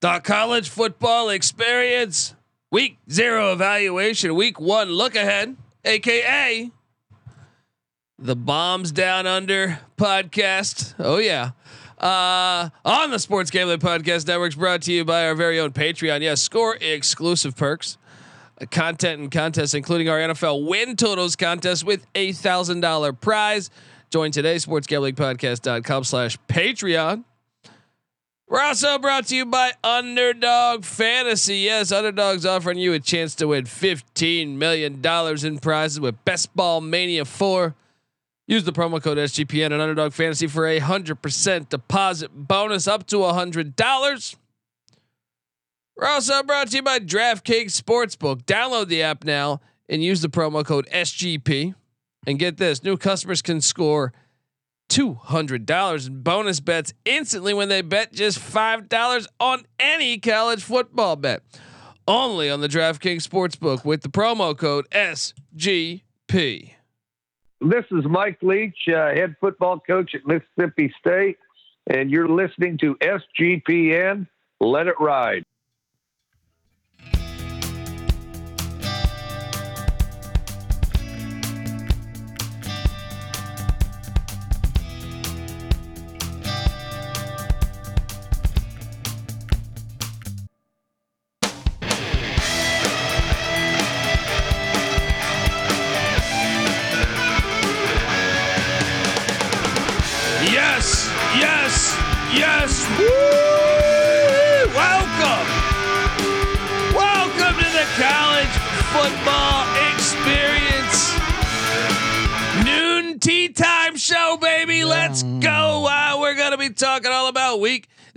The college football experience, week zero evaluation, week one look ahead, aka the Bombs Down Under podcast. Oh yeah. Uh, on the Sports Gambling Podcast Networks, brought to you by our very own Patreon. Yes, score exclusive perks, uh, content and contests, including our NFL win totals contest with a thousand dollar prize. Join today, sportsgamblingpodcast.com slash Patreon. We're also brought to you by Underdog Fantasy. Yes, Underdog's offering you a chance to win $15 million in prizes with Best Ball Mania 4. Use the promo code SGPN at Underdog Fantasy for a 100% deposit bonus up to $100. We're also brought to you by DraftKings Sportsbook. Download the app now and use the promo code SGP. And get this new customers can score $200 in bonus bets instantly when they bet just $5 on any college football bet. Only on the DraftKings Sportsbook with the promo code SGP. This is Mike Leach, uh, head football coach at Mississippi State, and you're listening to SGPN. Let it ride.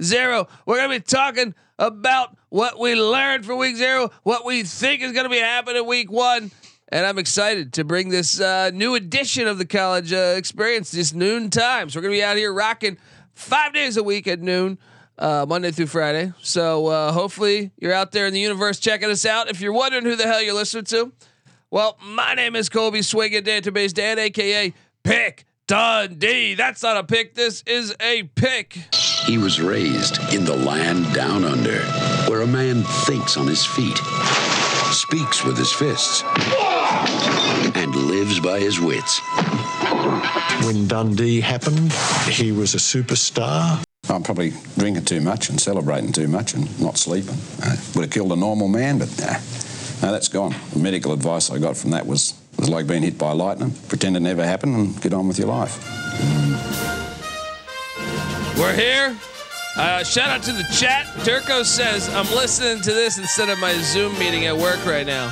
Zero. We're going to be talking about what we learned from week zero, what we think is going to be happening week one. And I'm excited to bring this uh, new edition of the college uh, experience, this noon time. So we're gonna be out here rocking five days a week at noon, uh, Monday through Friday. So uh, hopefully you're out there in the universe checking us out. If you're wondering who the hell you're listening to, well, my name is Colby Swinging Database Dan, aka Pick Dundee. That's not a pick. This is a pick. He was raised in the land down under, where a man thinks on his feet, speaks with his fists, and lives by his wits. When Dundee happened, he was a superstar. I'm probably drinking too much and celebrating too much and not sleeping. Uh, would have killed a normal man, but nah, no, that's gone. The medical advice I got from that was was like being hit by lightning. Pretend it never happened and get on with your life. We're here. Uh, shout out to the chat. Turco says, I'm listening to this instead of my Zoom meeting at work right now.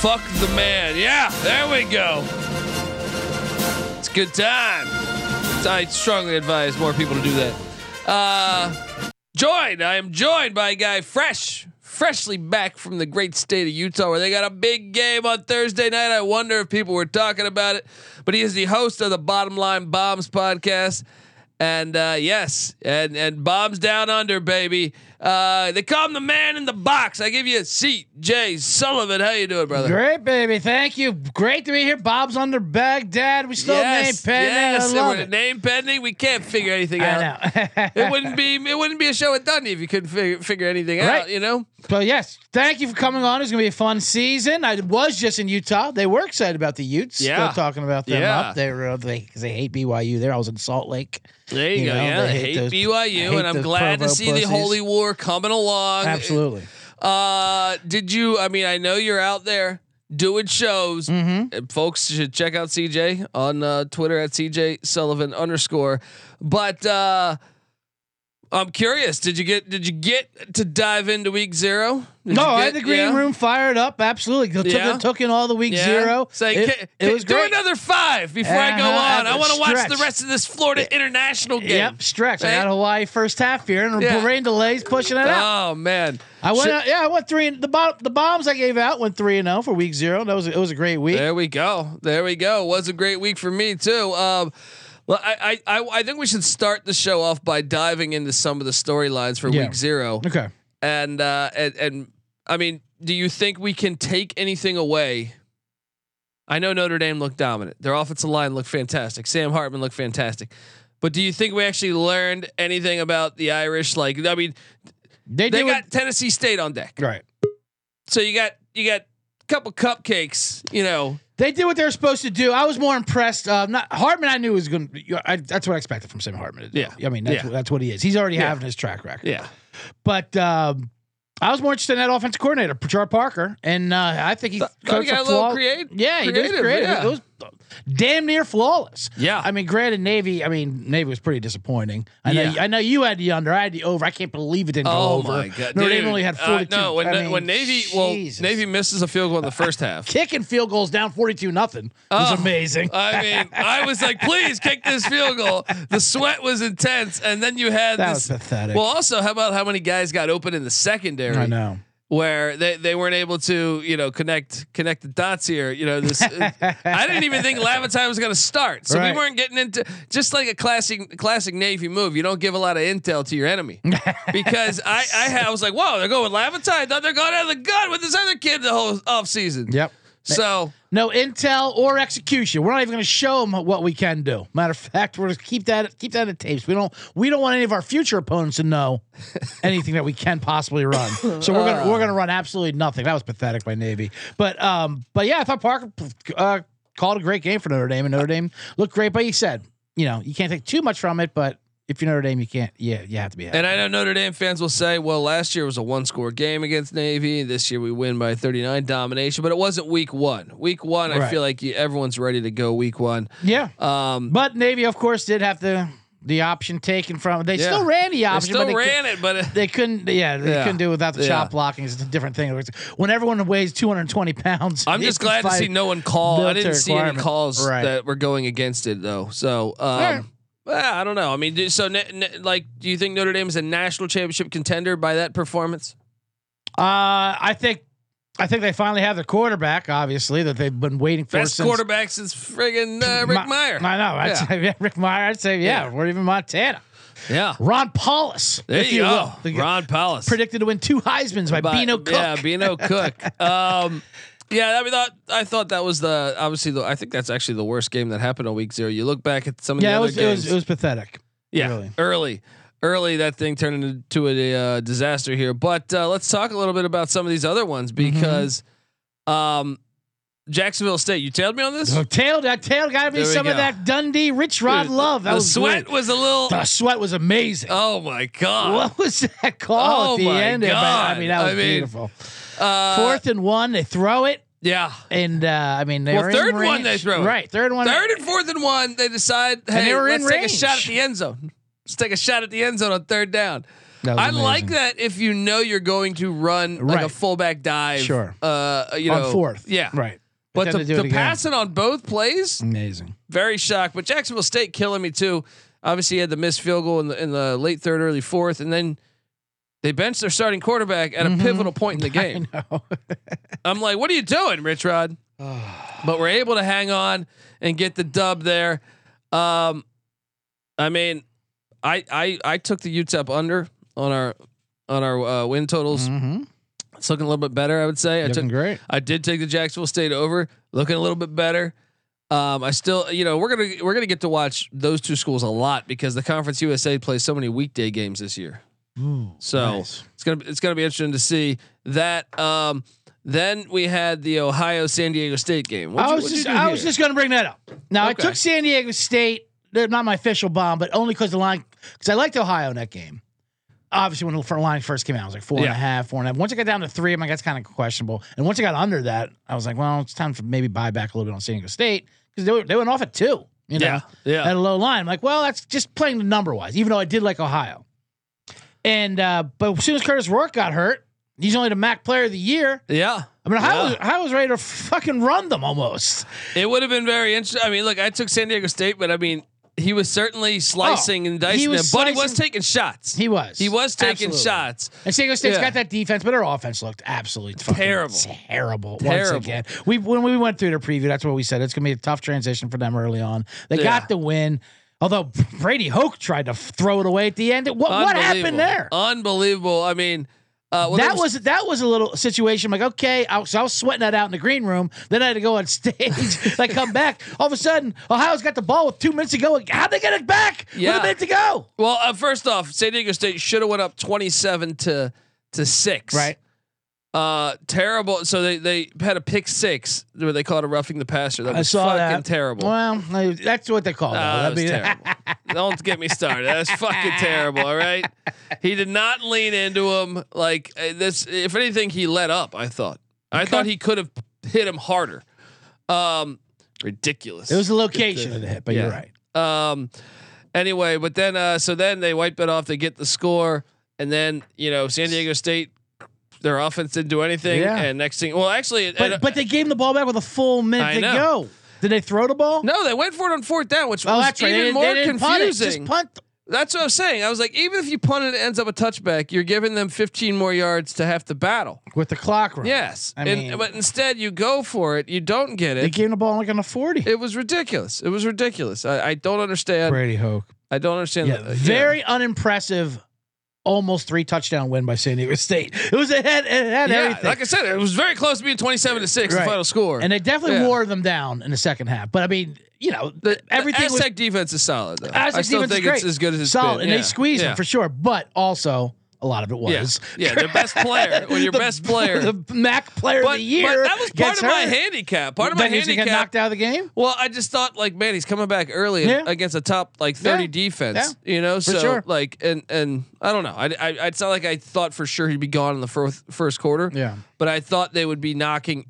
Fuck the man. Yeah, there we go. It's a good time. I strongly advise more people to do that. Uh, joined. I am joined by a guy fresh, freshly back from the great state of Utah, where they got a big game on Thursday night. I wonder if people were talking about it, but he is the host of the Bottom Line Bombs podcast. And uh, yes, and and bombs down under, baby. Uh, they call him the man in the box. I give you a seat, Jay Sullivan. How you doing, brother? Great, baby. Thank you. Great to be here. Bob's under Baghdad. We still name pending. Yes, I love it. name pending. We can't figure anything out. I know. it wouldn't be it wouldn't be a show at Dundee if you couldn't figure, figure anything Right. out. You know. But yes, thank you for coming on. It's gonna be a fun season. I was just in Utah. They were excited about the Utes. Yeah. Still talking about them Yeah. up. They were they because they hate BYU. There, I was in Salt Lake. There you, You go. know, yeah, they they hate hate, those- BYU, hate and I'm glad to see the. Holy War coming along. Absolutely. Uh, did you? I mean, I know you're out there doing shows. Mm-hmm. Folks should check out CJ on uh, Twitter at CJ Sullivan underscore. But uh, I'm curious. Did you get did you get to dive into week zero? Did no, I had the green yeah? room fired up. Absolutely, took, Yeah? took in all the week Yeah? zero. Say, it, "Ca- it was do great. another five before I go Uh-huh, on. I want to watch the rest of this Florida international game. Yep, stretch. I Right? got Hawaii first half here, and Yeah. rain delays pushing it out. Oh man, I went, Should- out, yeah, I went three. and- The the bombs I gave out went three and zero for week zero. That was it was a great week. There we go. There we go. Was a great week for me too. Um, well, I, I I I think we should start the show off by diving into some of the storylines for Yeah. week zero. Okay. And uh, and and I mean, do you think we can take anything away? I know Notre Dame looked dominant. Their offensive line looked fantastic. Sam Hartman looked fantastic. But do you think we actually learned anything about the Irish? Like, I mean, They, they got Tennessee State on deck. right. So you got you got a couple cupcakes. You know, They did what they were supposed to do. I was more impressed. Uh, not Hartman. I knew was going. to That's what I expected from Sam Hartman. Yeah. I mean, that's, Yeah. what, that's what he is. He's already Yeah. having his track record. yeah. But um, I was more interested in that offensive coordinator, Pachar Parker, and uh, I think he's he got a little create- Yeah, he creative, did creative. yeah. It was damn near flawless. Yeah. I mean, granted, Navy. I mean, Navy was pretty disappointing. I know. Yeah. I know you had the under. I had the over. I can't believe it didn't go Oh over. my god! Notre Dame only had uh, forty-two. no, when, I mean, when Navy well Jesus. Navy misses a field goal in the first half. kicking field goals down forty-two nothing was Oh, amazing. I mean, I was like, please kick this field goal. The sweat was intense, and then you had that this. was pathetic. well, also, how about how many guys got open in the secondary? I know. Where they, they weren't able to you know connect connect the dots here. You know this. Uh, I didn't even think Lavatai was going to start, so Right. we weren't getting into just like a classic classic Navy move. You don't give a lot of intel to your enemy because I I, I was like, whoa, they're going Lavatai. I thought they're going out of the gun with this other kid the whole off season. Yep. So No intel or execution. We're not even going to show them what we can do. Matter of fact, we're going to keep that keep that in tapes. We don't we don't want any of our future opponents to know anything that we can possibly run. So we're gonna we're gonna run absolutely nothing. That was pathetic by Navy. But um, but yeah, I thought Parker uh, called a great game for Notre Dame, and Notre Dame looked great. But he said, you know, you can't take too much from it, but if you're Notre Dame, you can't. Yeah, you have to be. happy. And I know Notre Dame fans will say, well, last year was a one score game against Navy. This year we win by 39 domination, but it wasn't week one. Week one, I feel like you, everyone's ready to go week one. yeah. Um, But Navy, of course, did have the the option taken from. They Yeah. still ran the they option. still but they ran it, but uh, They couldn't, yeah, they Yeah. couldn't do it without the Yeah. chop blocking. It's a different thing. When everyone weighs 220 pounds, I'm just glad to see no one call. I didn't see any calls Right. that were going against it though. So, um. Well, I don't know. I mean, do- so ne- ne- like, do you think Notre Dame is a national championship contender by that performance? Uh, I think, I think they finally have their quarterback. Obviously, that they've been waiting for Best since quarterback since friggin' uh, Rick Ma- Mirer. I know. I'd Yeah. say yeah, Rick Mirer. I'd say yeah, Yeah. or even Montana. Yeah, Ron Powlus. there if you will. go. The- Ron Powlus predicted to win two Heisman's by, By- Beano Cook. Yeah, Beano Cook. Um, yeah, I mean, thought, I thought that was the obviously the I think that's actually the worst game that happened on week zero. You look back at some of Yeah, the it other was, it games. was it was pathetic. yeah, really. early, early that thing turned into a uh, disaster here. But uh, let's talk a little bit about some of these other ones Mm-hmm. because um, Jacksonville State. You tailed me on this. So tail that tail got me be There we some of that Dundee Rich Rod Dude, love. That the was sweat was a little. The sweat was amazing. oh my god. What was that call Oh at the end? God. I mean, that was I mean, beautiful. Uh, Fourth and one, they throw it, Yeah. and uh, I mean, they Well, were third one they throw it. Right, third one. Third and fourth and one, they decide, hey, they were let's in take a shot at the end zone. Let's take a shot at the end zone on third down. I like that if you know you're going to run like a fullback dive. Sure. Uh, you on know, fourth. Yeah. right. But to, to to pass it on both plays, Amazing. very shocked. But Jacksonville State killing me too. Obviously, he had the missed field goal in the in the late third, early fourth, and then they benched their starting quarterback at a pivotal point in the game. Mm-hmm. I'm like, what are you doing, Rich Rod? but we're able to hang on and get the dub there. Um, I mean, I I I took the UTEP under on our on our uh, win totals. Mhm. It's looking a little bit better, I would say. I took great. I did take the Jacksonville State over, looking a little bit better. Um, I still, you know, we're gonna we're gonna get to watch those two schools a lot because the Conference USA plays so many weekday games this year. So nice. it's gonna it's gonna be interesting to see that. Um, then we had the Ohio San Diego State game. What'd I was you just do I here? was just going to bring that up. Now Okay. I took San Diego State. They're not my official bomb, but only because the line because I liked Ohio in that game. Obviously, when the line first came out, I was like four and a half, four and a half. Once I got down to three, I'm like that's kind of questionable. And once I got under that, I was like, well, it's time to maybe buy back a little bit on San Diego State because they, were- they went off at two. You know, Yeah, yeah. at a low line. I'm like, well, that's just playing the number wise. Even though I did like Ohio, And uh, but as soon as Kurtis Rourke got hurt, he's only the MAC Player of the Year. Yeah. I mean, how Yeah. was how was ready to fucking run them almost? It would have been very interesting. I mean, look, I took San Diego State, but I mean, he was certainly slicing Oh, and dicing he them, but he was taking shots. He was. He was taking Absolutely. shots. And San Diego State's Yeah. got that defense, but their offense looked absolutely fucking Terrible. terrible. Once again, we when we went through the preview, that's what we said. It's gonna be a tough transition for them early on. They Yeah. got the win, although Brady Hoke tried to throw it away at the end. What what happened there? Unbelievable. I mean, uh, well, that was, that was a little situation. I'm like, okay, I was, I was sweating that out in the green room. Then I had to go on stage. I come back. All of a sudden, Ohio's got the ball with two minutes to go. How'd they get it back? Yeah. With a minute to go. Well, uh, first off, San Diego State should have went up twenty-seven to to six. Right. Uh, terrible. So they they had a pick six where they called a roughing the passer. That I was saw fucking that. terrible. Well, that's what they call it. Ah, that I was terrible. Don't get me started. That's fucking terrible. All right. He did not lean into him like uh, this. If anything, he let up. I thought. I thought he could have hit him harder. Um, ridiculous. It was the location of the hit, but you're right. Um, anyway, but then uh, so then they wipe it off. They get the score, and then you know San Diego State, their offense didn't do anything. Yeah. And next thing, well, actually, But and- uh, but they gave him the ball back with a full minute to go. Did they throw the ball? no, they went for it on fourth down, which Oh, was that's right. even They more they punt confusing. Just punt. That's what I was saying. I was like, even if you punt it, it ends up a touchback. You're giving them 15 more yards to have to battle. with the clock running. Yes, I and, mean- but instead you go for it. You don't get it. They gave the ball like on a 40. It was ridiculous. It was ridiculous. I, I don't understand. Brady Hoke. I don't understand. Yeah, very unimpressive. Almost three touchdown win by San Diego State. It was it had, it had Yeah, everything. like I said, it was very close to being 27 to six, Right. the final score. and they definitely Yeah. wore them down in the second half. But I mean, you know, the, everything the was Aztec defense is solid. Though. I Aztec still defense is think it's as good as it's solid, been. and Yeah. they squeezed yeah. them for sure. But also, a lot of it was yeah, their best player. When your The- best player, the MAC player but, of the year. but that was part of my handicap. Part of my he got handicap knocked out of the game. Well, I just thought like, man, he's coming back early Yeah. against a top like thirty Yeah. defense. You know, so sure. like, and and I don't know. I, I it's not like I thought for sure he'd be gone in the first first quarter. Yeah. but I thought they would be knocking.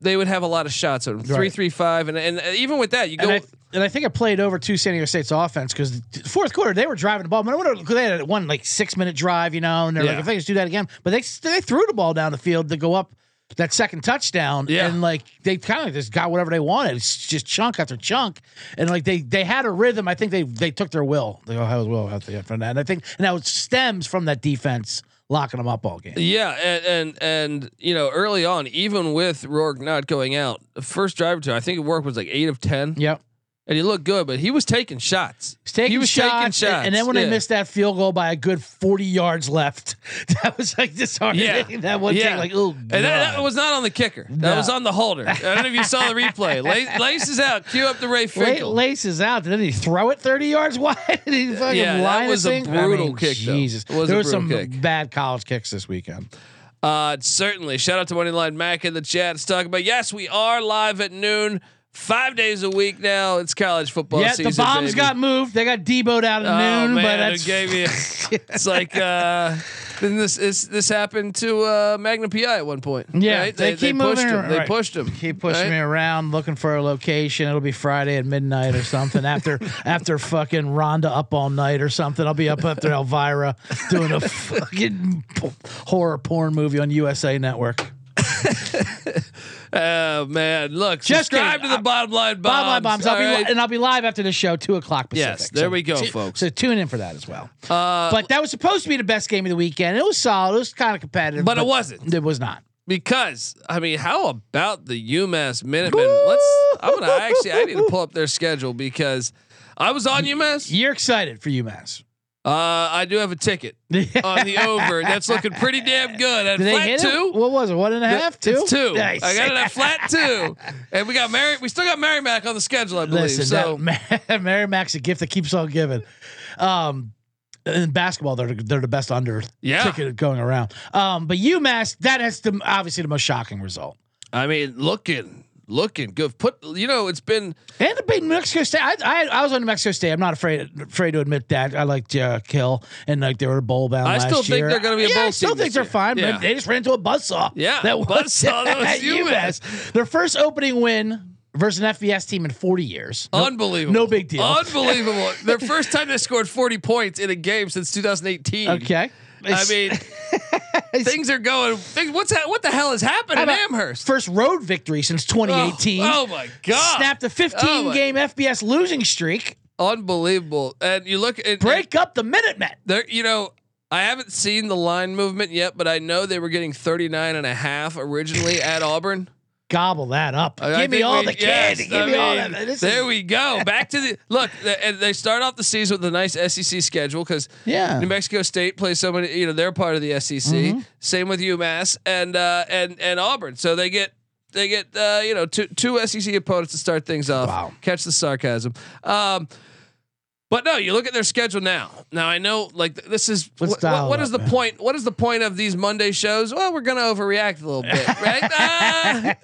They would have a lot of shots on him. Three, Right. three, five, and and even with that, you And go. I, and I think it played over to San Diego State's offense because fourth quarter they were driving the ball. But I wonder they had one like six minute drive, you know, and they're Yeah. like, if they just do that again, but they they threw the ball down the field to go up that second touchdown, Yeah. and like they kind of just got whatever they wanted, it's just chunk after chunk, and like they they had a rhythm. I think they they took their will, the Ohio's will out there from that. And I think and that stems from that defense locking them up all game. Yeah, and, and and you know early on, even with Rourke not going out, the first drive or two, I think Rourke was like eight of ten, Yep. And he looked good, but he was taking shots. He's taking he was shots, taking shots, and then when yeah. they missed that field goal by a good forty yards left, that was like disheartening. Yeah. that one Yeah. thing, like oh, And that, that was not on the kicker. That No. was on the holder. I don't know if you saw the replay. La- Lace is out. Cue up the Ray Finkle. laces out. Did he throw it thirty yards wide? Did he fucking Yeah, that was a thing? I brutal mean, kick. Jesus, was there was some kick. bad college kicks this weekend. Uh, certainly. Shout out to Moneyline Mac in the chat. It's talking about yes, we are live at noon, five days a week now. It's college football yeah, season. the bombs baby. got moved. They got deboed out at Oh noon, man, but it that's gave you. It's like uh, then this this this happened to uh, Magnum PI at one point. Yeah, right? they keep pushed moving him. They right. pushed him. keep pushing right? me around looking for a location. It'll be Friday at midnight or something. After after fucking Rhonda up all night or something. I'll be up after Elvira doing a fucking horror porn movie on USA Network. Oh man, look, Just subscribe kidding. to the bottom line bombs. Bob my bombs. I'll be li- right? and I'll be live after the show, two o'clock Pacific. Yes, there we go, folks. So tune in for that as well. Uh, but that was supposed to be the best game of the weekend. It was solid. It was kind of competitive, But it wasn't. It was not. because I mean, how about the UMass Minutemen? Let's. I'm gonna actually. I need to pull up their schedule because I was on UMass. You're excited for UMass. Uh, I do have a ticket on the over. That's looking pretty damn good at flat hit two. it? What was it? One and a half? Two? It's two. Nice. I got it at flat two, and we got Mary. We still got Mary Mac on the schedule, I believe. Listen, so that, Mary Mac's a gift that keeps on giving. Um, in basketball, they're they're the best under Yeah. ticket going around. Um, but UMass, that is the obviously the most shocking result. I mean, looking, looking good. Put you know, it's been And to beat Mexico State, I, I I was on Mexico State. I'm not afraid afraid to admit that. I liked uh, Kill and like they were a bowl bound. I still think year. they're gonna be a yeah, bowl I still think they're year. fine. Yeah. But they just ran into a buzzsaw. Yeah, that was buzzsaw, that was UMass. Their first opening win versus an FBS team in 40 years. No, Unbelievable. no big deal. Unbelievable. Their first time they scored 40 points in a game since 2018. okay. I mean, things are going. Things, what's that? What the hell is happening in Amherst? first road victory since Oh, 2018. Oh, my god! Snapped a 15 Oh game FBS losing streak. Unbelievable. And you look at Break up the Minutemen. there. You know, I haven't seen the line movement yet, but I know they were getting 39 and a half originally at Auburn. Gobble that up. I- Give me all we- the candy. yes, Give I me all that. This there is- we go. Back to the look. the- And they start off the season with a nice SEC schedule because Yeah. New Mexico State plays so many. You know, they're part of the SEC. Mm-hmm. Same with UMass and uh, and and Auburn. So they get they get uh, you know two two SEC opponents to start things off. Wow. Catch the sarcasm. Um, but no, you look at their schedule now. Now I know, like this is what, dial what the man. point? What is the point of these Monday shows? Well, we're gonna overreact a little bit, right? Ah.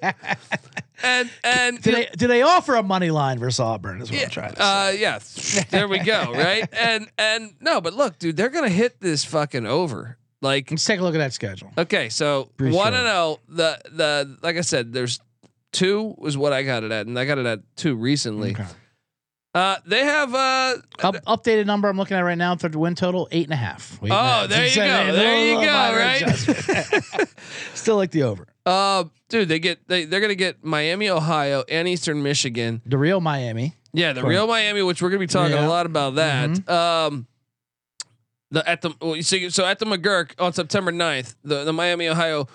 and and do they do they offer a money line versus Auburn? Is what I'm trying to say. uh, yeah, there we go. Right, and and no, but look, dude, they're gonna hit this fucking over. Like, Let's take a look at that schedule. okay, so Pretty one sure. and zero. The the like I said, there's two was what I got it at, and I got it at two recently. Okay. Uh, they have uh, Up, updated number I'm looking at right now for the win total eight and a half. A Oh, there you go. There you go, right? Still like the over. uh, dude, they get they they're gonna get Miami, Ohio, and Eastern Michigan. The real Miami. Yeah, the real Miami, which we're gonna be talking Yeah. a lot about that. Um, the at the well, you see, so at the McGuirk on September 9th, the the Miami, Ohio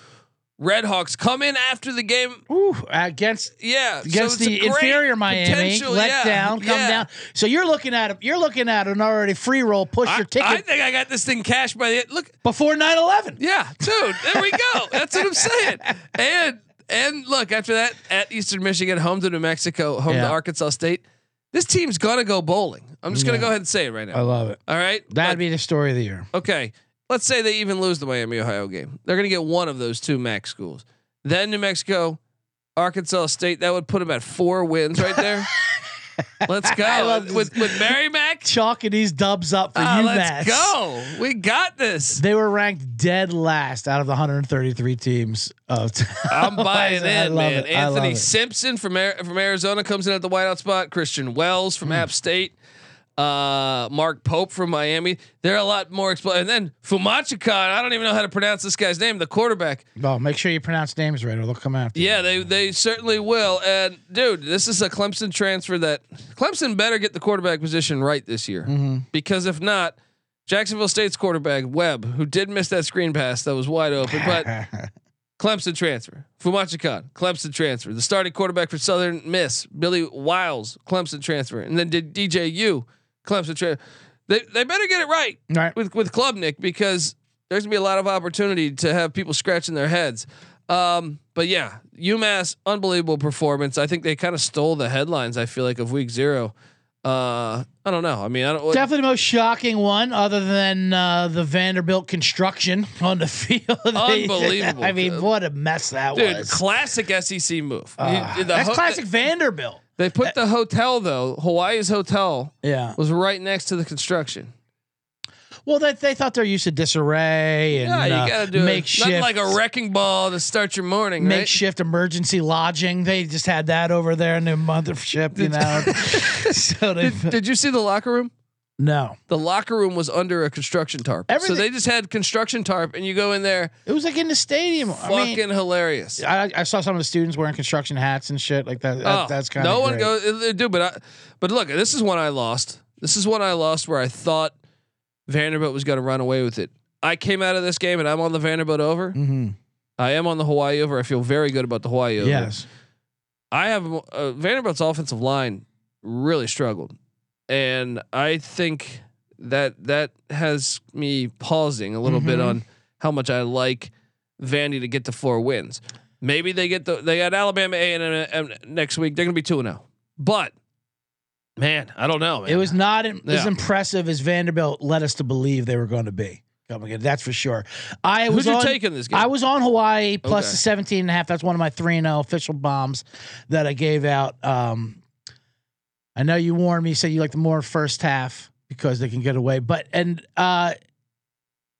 Redhawks come in after the game. Ooh, against Yeah, against a the inferior Miami, let yeah, down, come yeah. down. So you're looking at a, you're looking at an already free roll. Push I, your ticket I think I got this thing cashed by the look. before 9/11. Yeah, dude, there we go. That's what I'm saying. And and look after that at Eastern Michigan, home to New Mexico, home to Arkansas State. This team's gonna go bowling. I'm just gonna Yeah. go ahead and say it right now. I love it. All right, That'd Look, be the story of the year. okay. Let's say they even lose the Miami Ohio game. They're going to get one of those two MAC schools. Then New Mexico, Arkansas State. That would put them at four wins right there. Let's go with with Mary Mac. Chalking these dubs up for Ah, UMass. let's go. We got this. They were ranked dead last out of the 133 teams. Of I'm buying in, man. it. Anthony. Simpson from from Arizona comes in at the wideout spot. Christian Wells from App State. Uh, Mark Pope from Miami. They're a lot more explosive. And then Fumachikan. I don't even know how to pronounce this guy's name. The quarterback. Oh, make sure you pronounce names right, or they'll come after. you. Yeah, they they certainly will. And dude, this is a Clemson transfer that Clemson better get the quarterback position right this year Mm-hmm. because because if not, Jacksonville State's quarterback Webb, who did miss that screen pass that was wide open, but Clemson transfer. Fumachikan, Clemson transfer. The starting quarterback for Southern Miss, Billy Wiley, Clemson transfer, and then did DJU, Clemson transfer. They they better get it right right. with with Klubnik because there's gonna be a lot of opportunity to have people scratching their heads. Um, but yeah, UMass unbelievable performance. I think they kind of stole the headlines. I feel like of week zero. Uh, I don't know. I mean, I don't. Definitely the most shocking one, other than uh, the Vanderbilt construction on the field. Unbelievable. I mean, what a mess that Dude, was. classic SEC move. You- the that's classic Vanderbilt. They put the hotel though. Hawaii's hotel Yeah. was right next to the construction. Well, they, they thought they're used to disarray and Yeah, you uh, gotta do it. makeshift, Nothing like a wrecking ball to start your morning, right? makeshift emergency lodging. They just had that over there in their mothership, you know. so they Did, did you see the locker room? No, The locker room was under a construction tarp. Everything- so they just had construction tarp, and you go in there, it was like in the stadium. I fucking mean, hilarious. I, I saw some of the students wearing construction hats and shit like that. that Oh, that's kind of no one goes, do, but I, but look, this is one I lost. This is one I lost where I thought Vanderbilt was going to run away with it. I came out of this game and I'm on the Vanderbilt over. hmm I am on the Hawaii over. I feel very good about the Hawaii over. Yes. I have uh, Vanderbilt's offensive line really struggled, and I think that that has me pausing a little bit Mhm. on how much I like Vandy to get to four wins. Maybe they get the they got Alabama A and M next week. They're gonna be two and zero, but man, I don't know. Man. It was not as Yeah. impressive as Vanderbilt led us to believe they were going to be. Coming in, that's for sure. I was on, taking this game? I was on Hawaii plus Okay. the 17 and a half. That's one of my 3 and 0 official bombs that I gave out. Um, I know you warned me, you said you like the more first half because they can get away. But, and, uh,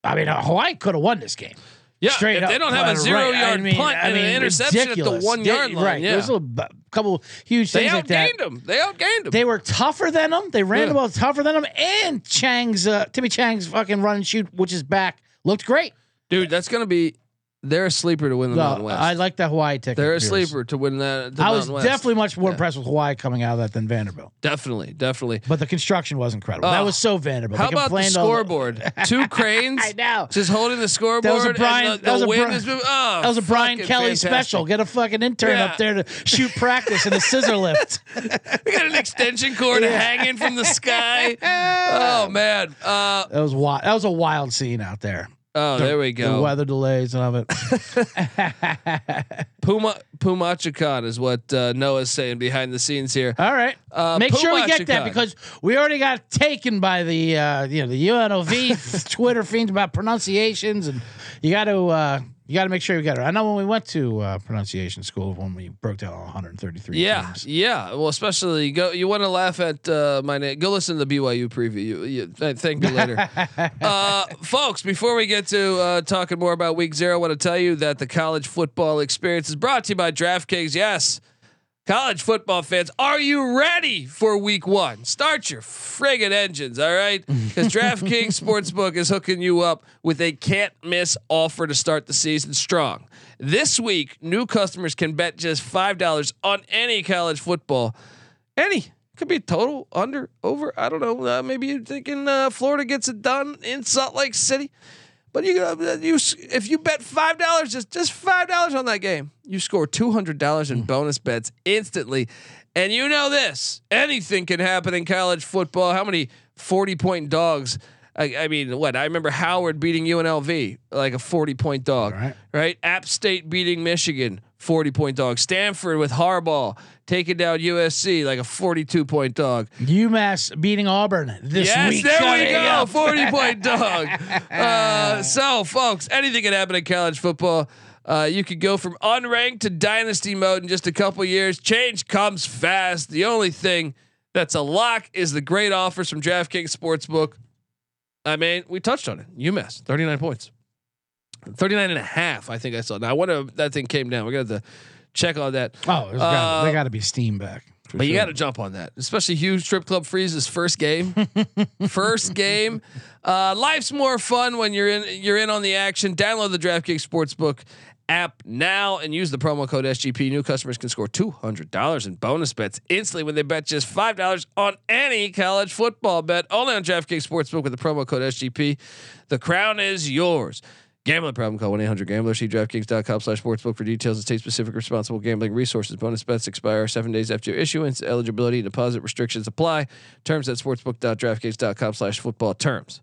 I mean, uh, Hawaii could have won this game. yeah, Straight if up. they don't have a Right. zero I yard mean- punt I and an interception at the one yard line, Right. yeah. There's a little couple huge They things like that. outgained them. They outgained them. They were tougher than them. They ran Yeah. the ball tougher than them. And Chang's uh, Timmy Chang's fucking run and shoot, which is back, looked great. Dude, that's gonna be. They're a sleeper to win the Mountain West. I like the Hawaii ticket. they're a Pierce. sleeper to win that. The I was definitely much more Yeah. impressed with Hawaii coming out of that than Vanderbilt. definitely, definitely. But the construction was incredible. that Oh. was so Vanderbilt. How They about the scoreboard? Two cranes. I know. Just holding the scoreboard. That was a Brian- the, that was a is. Oh, That was a Brian Kelly fantastic. special. Get a fucking intern Yeah. up there to shoot practice in a scissor lift. We got an extension cord hanging from the sky. Oh man. Uh, That was wild. That was a wild scene out there. Oh, there we The go. weather delays and of it. Puma Pumachicon is what uh, Noah's saying behind the scenes here. All right. Uh, Make sure we get that because we already got taken by the uh, you know the UNLV Twitter fiends about pronunciations and you got to uh, you got to make sure you get it. I know when we went to uh, pronunciation school when we broke down all 133 Yeah, teams. yeah. Well, especially go. You want to laugh at uh, my name? Go listen to the BYU preview. You, you, thank you later, uh, folks. Before we get to uh, talking more about Week Zero, I want to tell you that the college football experience is brought to you by DraftKings. Yes, college football fans, are you ready for Week One? Start your friggin' engines, all right? Because DraftKings Sportsbook is hooking you up with a can't miss offer to start the season strong. This week, new customers can bet just $5 on any college football. Any. Could be total, under, over. I don't know. Uh, maybe you're thinking uh, Florida gets it done in Salt Lake City. But you, uh, you, if you bet five dollars, just just five dollars on that game, you score two hundred dollars in bonus bets instantly. And you know this: anything can happen in college football. How many forty-point dogs? I, I mean, what? I remember Howard beating UNLV like a forty-point dog, Right. right? App State beating Michigan, forty-point dog. Stanford with Harbaugh taking down USC like a forty-two point dog. UMass beating Auburn this yes, week. there we go. up. 40 point dog. Uh, so, folks, anything can happen in college football. Uh, you could go from unranked to dynasty mode in just a couple years. Change comes fast. The only thing that's a lock is the great offers from DraftKings Sportsbook. I mean, we touched on it. UMass, 39 points. 39 and a half, I think I saw. Now, I wonder if that thing came down. We're going to have to check on that. Oh, there's Uh, gotta, they got to be steam back. But you got to jump on that, especially huge Strip Club Freeze's first game. first game. Uh, life's more fun when you're in. You're in on the action. Download the DraftKings Sportsbook app now and use the promo code SGP. New customers can score two hundred dollars in bonus bets instantly when they bet just five dollars on any college football bet. Only on DraftKings Sportsbook with the promo code SGP. The crown is yours. Gambling problem, call 1-800-GAMBLER. See DraftKings.com slash sportsbook for details and state-specific responsible gambling resources. Bonus bets expire seven days after issuance. Eligibility deposit restrictions apply. Terms at sportsbook.draftkings.com slash football terms.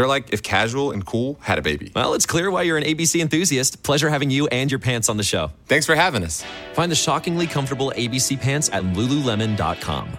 They're like if casual and cool had a baby. Well, it's clear why you're an ABC enthusiast. Pleasure having you and your pants on the show. Thanks for having us. Find the shockingly comfortable ABC pants at lululemon.com.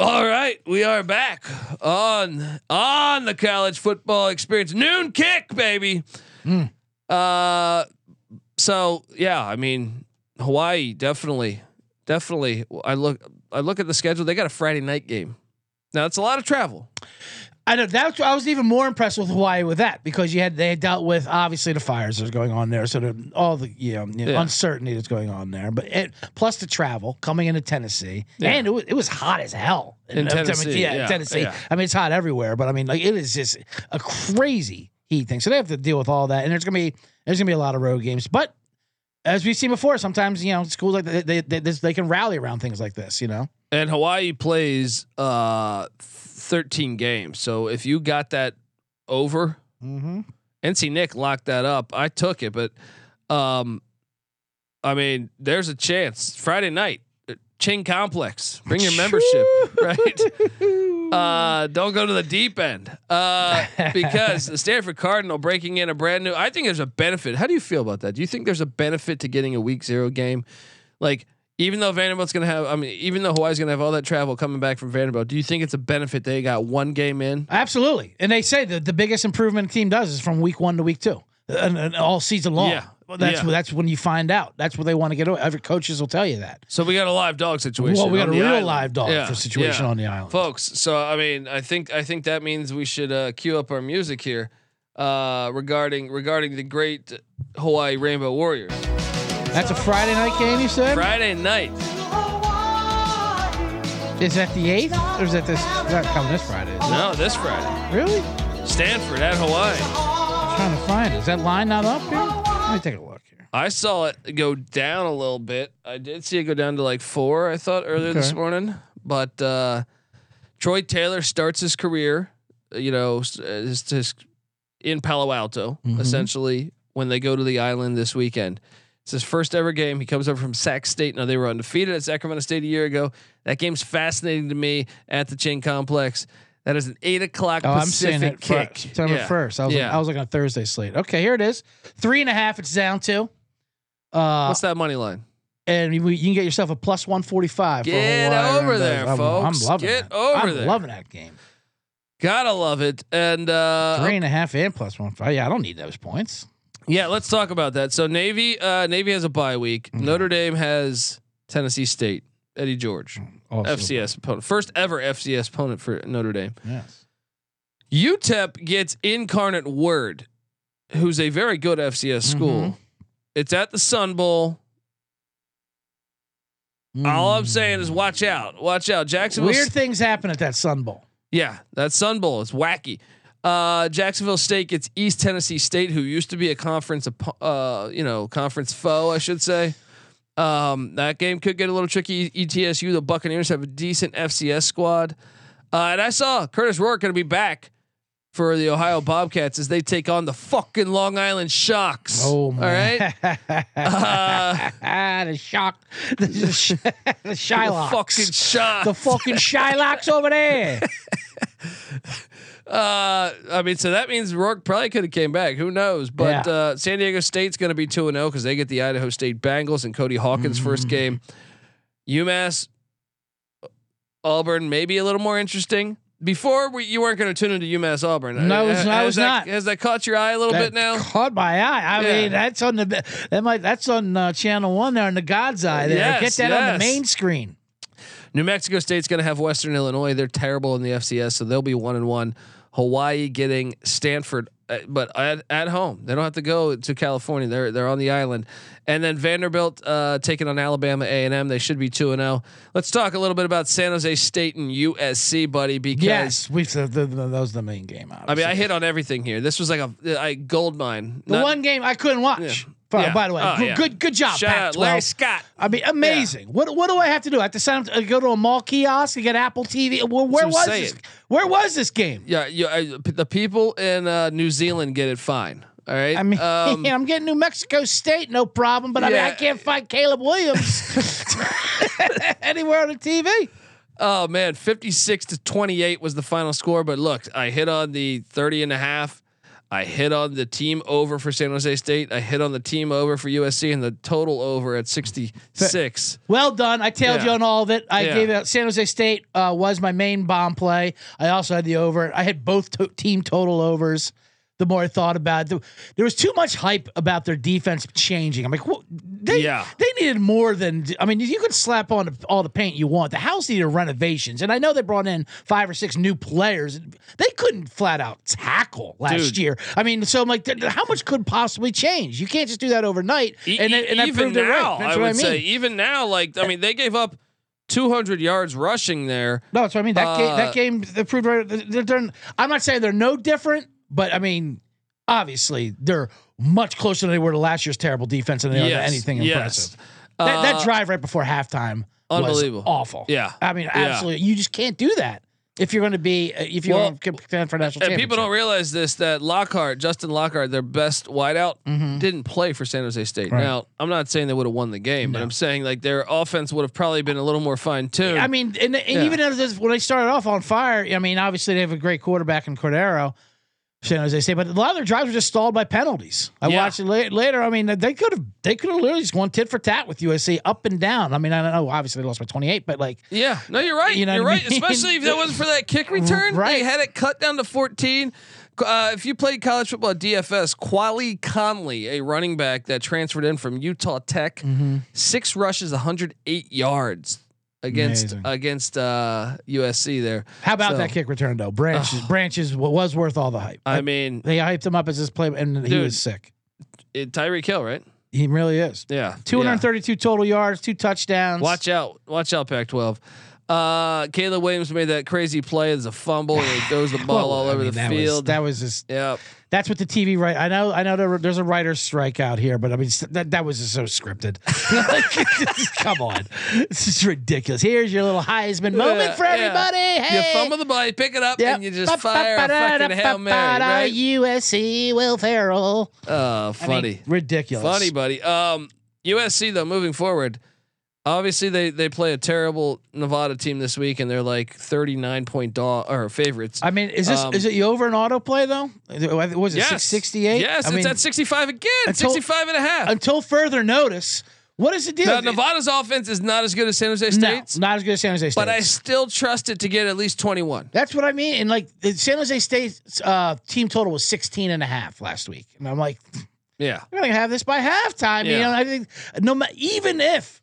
All right, we are back on on the college football experience. Noon kick, baby. Uh, so yeah, I mean Hawaii definitely, definitely. I look, I look at the schedule. They got a Friday night game. Now it's a lot of travel. I know that's I was even more impressed with Hawaii with that because you had they had dealt with obviously the fires that that's going on there, so the, all the you know, you know, Yeah. uncertainty that's going on there, but it, plus the travel coming into Tennessee, Yeah. and it was, it was hot as hell In I mean, Tennessee, yeah, yeah, Tennessee. I mean, it's hot everywhere, but I mean, like it is just a crazy heat thing. So they have to deal with all that, and there's gonna be there's gonna be a lot of road games, but. As we've seen before, sometimes you know schools like they they, they, they can rally around things like this. You know, And Hawaii plays uh 13 games. So if you got that over, mm-hmm. NC Nick locked that up. I took it, but um, I mean, there's a chance Friday night. Uh, Ching Complex, bring your membership, right? Uh, don't go to the deep end uh, because the Stanford Cardinal breaking in a brand new. I think there's a benefit. How do you feel about that? Do you think there's a benefit to getting a week zero game? Like, even though Vanderbilt's going to have, I mean, even though Hawaii's going to have all that travel coming back from Vanderbilt, do you think it's a benefit they got one game in? Absolutely. And they say that the biggest improvement a team does is from week one to week two, and, and all season long. Yeah. Well, that's Yeah. that's when you find out. That's what they want to get. Every coaches will tell you that. So we got a live dog situation. Well, we got a real island. live dog for situation on the island. folks. So I mean, I think I think that means we should uh, cue up our music here uh, regarding regarding the great Hawaii Rainbow Warriors. That's a Friday night game. You said. Friday night. Is that the eighth, or is that this? Not coming this Friday. No, this Friday. Really? Stanford at Hawaii. I'm trying to find it. Is that line not up here? Let me take a look here. I saw it go down a little bit. I did see it go down to like four. I thought earlier this morning, but uh, Troy Taylor starts his career. You know, uh, his, his in Palo Alto Mhm. essentially when they go to the island this weekend. It's his first ever game. He comes over from Sac State. Now they were undefeated at Sacramento State a year ago. That game's fascinating to me at the Ching Complex. That is an eight o'clock Oh, I'm seeing Pacific it. Kick. September Yeah. first. I was yeah. I was looking at Thursday slate. Okay, here it is. Three and a half. It's down to. Uh, What's that money line? and you, you can get yourself a plus one forty five. Get over there, I'm, folks. I'm loving Get that. over I'm there. loving that game. Gotta love it. And uh, Three and a half and plus one five. Yeah, I don't need those points. Yeah, let's talk about that. So Navy, uh, Navy has a bye week. Notre Dame has Tennessee State. Eddie George, Also, FCS opponent, first ever FCS opponent for Notre Dame. Yes. UTEP gets Incarnate Word, who's a very good FCS school. Mhm. It's at the Sun Bowl. All I'm Mm. saying is watch out, watch out. Jacksonville. Weird things happen at that Sun Bowl. Yeah, that Sun Bowl is wacky. Uh, Jacksonville State gets East Tennessee State, who used to be a conference, uh, you know, conference foe, I should say. Um, that game could get a little tricky. ETSU, the Buccaneers have a decent FCS squad, uh, and I saw Kurtis Rourke going to be back for the Ohio Bobcats as they take on the fucking Long Island Shocks. Oh all man! right. Uh, the shock, the, sh- the the fucking Shocks. the fucking Shylocks over there. Uh, I mean, so that means Rourke probably could have came back. Who knows? But Yeah. uh, San Diego State's going to be two and zero because they get the Idaho State Bengals and Cody Hawkins' first Mm. game. UMass, Auburn, maybe a little more interesting. Before we, you weren't going to tune into UMass Auburn. No, I was- I was that, not. Has that caught your eye a little That bit now? Caught my eye. I Yeah. mean, that's on the that might that's on uh, channel one there in the God's eye. There, Yes, get that on the main screen. New Mexico State's going to have Western Illinois. They're terrible in the FCS, so they'll be one and one. Hawaii getting Stanford, uh, but at, at home. They don't have to go to California. They're they're on the island. And then Vanderbilt uh, taking on Alabama A and M. They should be two and zero. Let's talk a little bit about San Jose State and USC, buddy. Because Yes, we said the, the, that was the main game. I mean, I hit on everything here. This was like a, a gold mine. the Not- one game I couldn't watch. Yeah. By, Yeah. by the way, Oh, good, yeah. good good job, Shout out Pac-12. Larry Scott. I mean, amazing. What what do I have to do? I have to sign up to go to a mall kiosk and get Apple TV. Where, where was saying. this? Where was this game? Yeah, you, I, the people in uh, New Zealand get it fine. All right. I mean, Um, I'm getting New Mexico State, no problem. But I mean, I can't find Caleb Williams anywhere on the TV. Oh man, 56 to 28 was the final score, but look, I hit on the 30 and a half. I hit on the team over for San Jose State. I hit on the team over for USC and the total over at 66. Well done. I tailed Yeah. you on all of it. I Yeah. gave it. San Jose State uh, was my main bomb play. I also had the over. I had both to- team total overs. The more I thought about it, there was too much hype about their defense changing. I'm like, well, they Yeah. they needed more than. I mean, you could slap on all the paint you want. The house needed renovations, and I know they brought in five or six new players. They couldn't flat out tackle last Dude. year. I mean, so I'm like, how much could possibly change? You can't just do that overnight. E- and, and even it right. now, I would I mean. say, even now, like, I mean, they gave up 200 yards rushing there. No, that's what I mean. That game, Uh, that game, they proved right. They're, they're, I'm not saying they're no different, but I mean, obviously they're much closer than they were to last year's terrible defense than they are Yes, to anything yes. impressive. That, that Uh, drive right before halftime Unbelievable. was awful. Yeah. I mean, Yeah. absolutely. You just can't do that. If you're going to be, uh, if you're Well, going to contend for national And people don't realize this that Lockhart, Justin Lockhart, their best wideout, didn't play for San Jose State. Mm-hmm. Right. Now, I'm not saying they would have won the game, but I'm saying like their offense would have probably been a little more fine tuned. I mean, and, and Yeah. even as when they started off on fire, I mean, obviously they have a great quarterback in Cordeiro, San Jose State, but a lot of their drives were just stalled by penalties. I Yeah. watched it la- later. I mean, they could have they could have literally just gone tit for tat with USC up and down. I mean, I don't know. Obviously, they lost by 28, but like, yeah, no, you're right. You know you're what I right. mean? Especially if that wasn't for that kick return. Right. They had it cut down to 14. Uh, if you played college football at DFS, Quali Conley, a running back that transferred in from Utah Tech, Mm-hmm. six rushes, 108 yards against Amazing. against uh, USC there. how about So, that kick return though? Branches, branches was worth all the hype. I mean, they hyped him up as this play, and he was sick. it, Tyreek Hill, right? He really is. Yeah. 232 total yards, two touchdowns. Watch out. Watch out, Pac 12. Uh, Caleb Williams made that crazy play as a fumble and he throws the ball Well, all I over mean, the that was- field. that was just yeah. That's what the TV right. I know. I know there, there's a writer's strike out here, but I mean that that was just so scripted. Come on, this is ridiculous. Here's your little Heisman moment for Yeah, everybody. yeah. Hey, You fumble the ball, you pick it up, Yep. and you just fire a fucking Hail Mary. Right? USC Will Ferrell. Oh, I mean, funny. ridiculous. Funny, buddy. Um, USC, though, moving forward, obviously they, they play a terrible Nevada team this week, and they're like 39 point dog or favorites. I mean, is this Um, is it you over an autoplay though? It- Was it yes. 668? Yes, I it's mean, at 65 again, until- 65 and a half. until further notice. What is the deal? Now, Nevada's offense is not as good as San Jose no, State's, not as good as San Jose State. but I still trust it to get at least 21. That's what I mean. And like San Jose State's uh, team total was 16 and a half last week. And I'm like, Yeah. we're going to have this by halftime. You know, I think no even if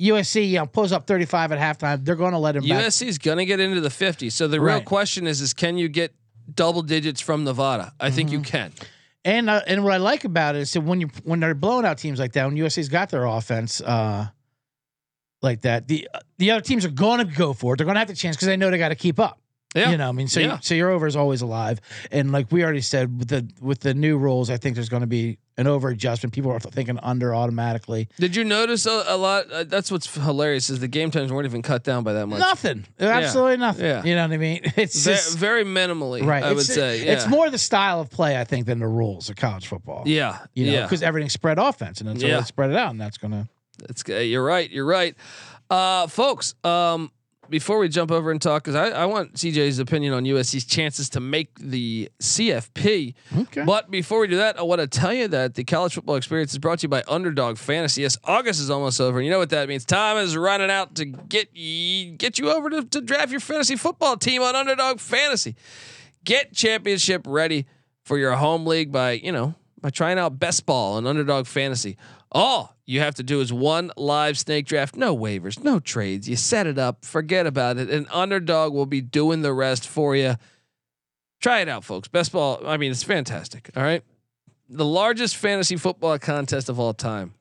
USC, you know, pulls up 35 at halftime, they're going to let him back. USC is going to get into the 50s. So the real Right. question is, is can you get double digits from Nevada? I think Mm-hmm. you can. And uh, and what I like about it is that when you when they're blowing out teams like that, when USC's got their offense uh, like that, the the other teams are going to go for it. They're going to have the chance because they know they got to keep up. Yeah. You know, I mean, so Yeah. you, so your over is always alive, and like we already said with the with the new rules, I think there's going to be an over adjustment. People are thinking under automatically. Did you notice a, a lot? Uh, that's what's hilarious is the game times weren't even cut down by that much. Nothing, absolutely nothing. Yeah. You know what I mean? It's Ve- just very minimally, right. I would It's- say. it's more the style of play, I think, than the rules of college football. Yeah, You know, yeah. because everything's spread offense, and until Yeah. they spread it out, and that's gonna. It's you're right. You're right, uh, folks. Um, before we jump over and talk, because I, I want CJ's opinion on USC's chances to make the CFP. Okay. But before we do that, I want to tell you that the college football experience is brought to you by Underdog Fantasy. Yes, August is almost over. and You know what that means? Time is running out to get you, get you over to, to draft your fantasy football team on Underdog Fantasy. Get championship ready for your home league by you know by trying out best ball on Underdog Fantasy. All you have to do is one live snake draft, no waivers, no trades. You set it up, forget about it, and Underdog will be doing the rest for you. Try it out, folks. Best ball, I mean, it's fantastic. All right. The largest fantasy football contest of all time.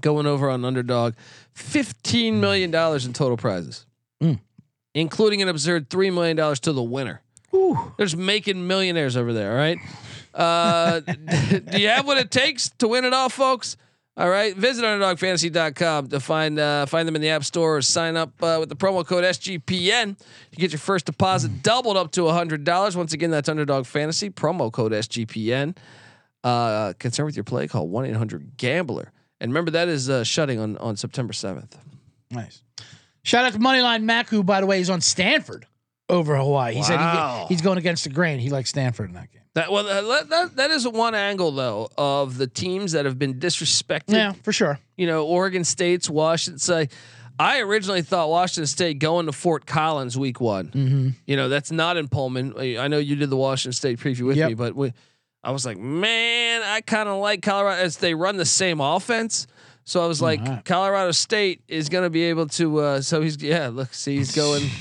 Going over on Underdog, $15 million in total prizes, Mm. including an absurd $3 million to the winner. There's making millionaires over there. All right. Uh, do you have what it takes to win it all, folks? All right. Visit underdogfantasy.com to find uh, find them in the app store or sign up uh, with the promo code SGPN. You get your first deposit doubled up to $100. Once again, that's Underdog Fantasy, promo code SGPN. Uh, concerned with your play, call 1 800 Gambler. And remember, that is uh, shutting on, on September 7th. Nice. Shout out to Moneyline Mac, who, by the way, is on Stanford over Hawaii. He said he, he's going against the grain. He likes Stanford in that game. That well, that, that that is one angle though of the teams that have been disrespected. Yeah, for sure. You know, Oregon State's Washington. Say, I originally thought Washington State going to Fort Collins week one. Mm-hmm. You know, that's not in Pullman. I know you did the Washington State preview with Yep. me, but we, I was like, man, I kind of like Colorado as they run the same offense. So I was like, Alright. Colorado State is going to be able to. Uh, so he's yeah, look, see, he's going.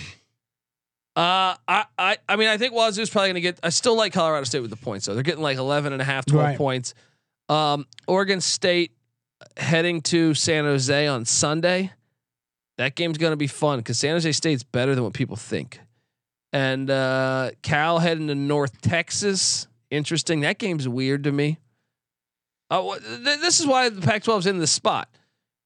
Uh, I, I, I mean, I think Wazzu's probably going to get. I still like Colorado State with the points, though. They're getting like 11 and a half, 12 Right. points. Um, Oregon State heading to San Jose on Sunday. That game's going to be fun because San Jose State's better than what people think. And uh, Cal heading to North Texas. Interesting. That game's weird to me. Uh, wh- th- this is why the Pac-12 is in this spot.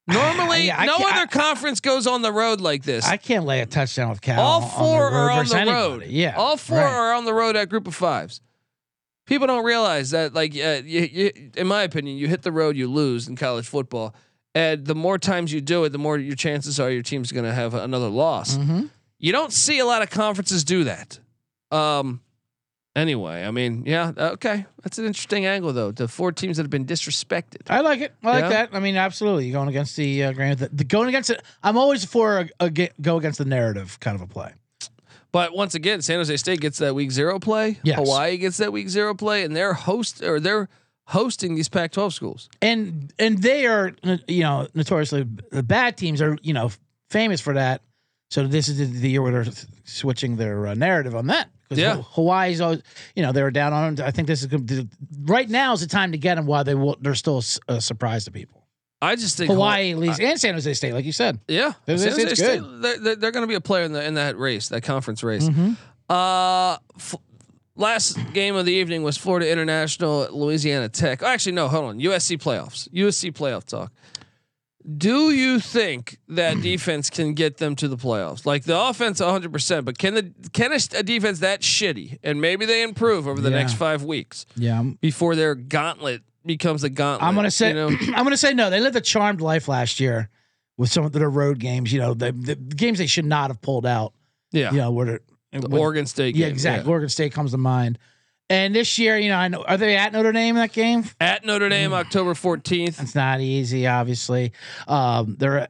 Normally, Yeah, I no other conference goes on the road like this. I can't lay a touchdown with Cal. All on four the road are on the anybody. road. Yeah, all four right. are on the road at Group of Fives. People don't realize that, like, uh, you, you, in my opinion, you hit the road, you lose in college football, and the more times you do it, the more your chances are your team's going to have another loss. Mhm. You don't see a lot of conferences do that. Um. Anyway, I mean, yeah, okay, that's an interesting angle, though. The four teams that have been disrespected. I like it. I like Yeah? that. I mean, absolutely. You're going against the uh, grain. of The, the going against it. I'm always for a, a ge- go against the narrative kind of a play. But once again, San Jose State gets that week zero play. Yes. Hawaii gets that week zero play, and they're host or they're hosting these Pac-12 schools. and and they are you know notoriously the bad teams are you know famous for that. So this is the, the year where they're switching their uh, narrative on that. Yeah. Hawaii's always you know they were down on them. I think this is good. right now is the time to get them while they will, they're still a surprise to people. I just think Hawaii leads and San Jose State, like you said. Yeah, It's- San Jose State, good. they're, they're, going to be a player in the in that race, that conference race. Mm-hmm. Uh, f- last game of the evening was Florida International Louisiana Tech. Oh, actually, no, hold on. USC playoffs. USC playoff talk. Do you think that defense can get them to the playoffs? Like the offense, 100, percent but can the can a, a defense that shitty and maybe they improve over the Yeah. next five weeks Yeah, I'm, before their gauntlet becomes a gauntlet? I'm gonna say you know? I'm gonna say no. They lived a charmed life last year with some of their road games. You know, the, the games they should not have pulled out. yeah, You know, where the Oregon State. Yeah, game, exactly. Oregon State comes to mind. And this year, you know, I know are they at Notre Dame that game? At Notre Dame, October 14th. It's not easy, obviously. Um, they're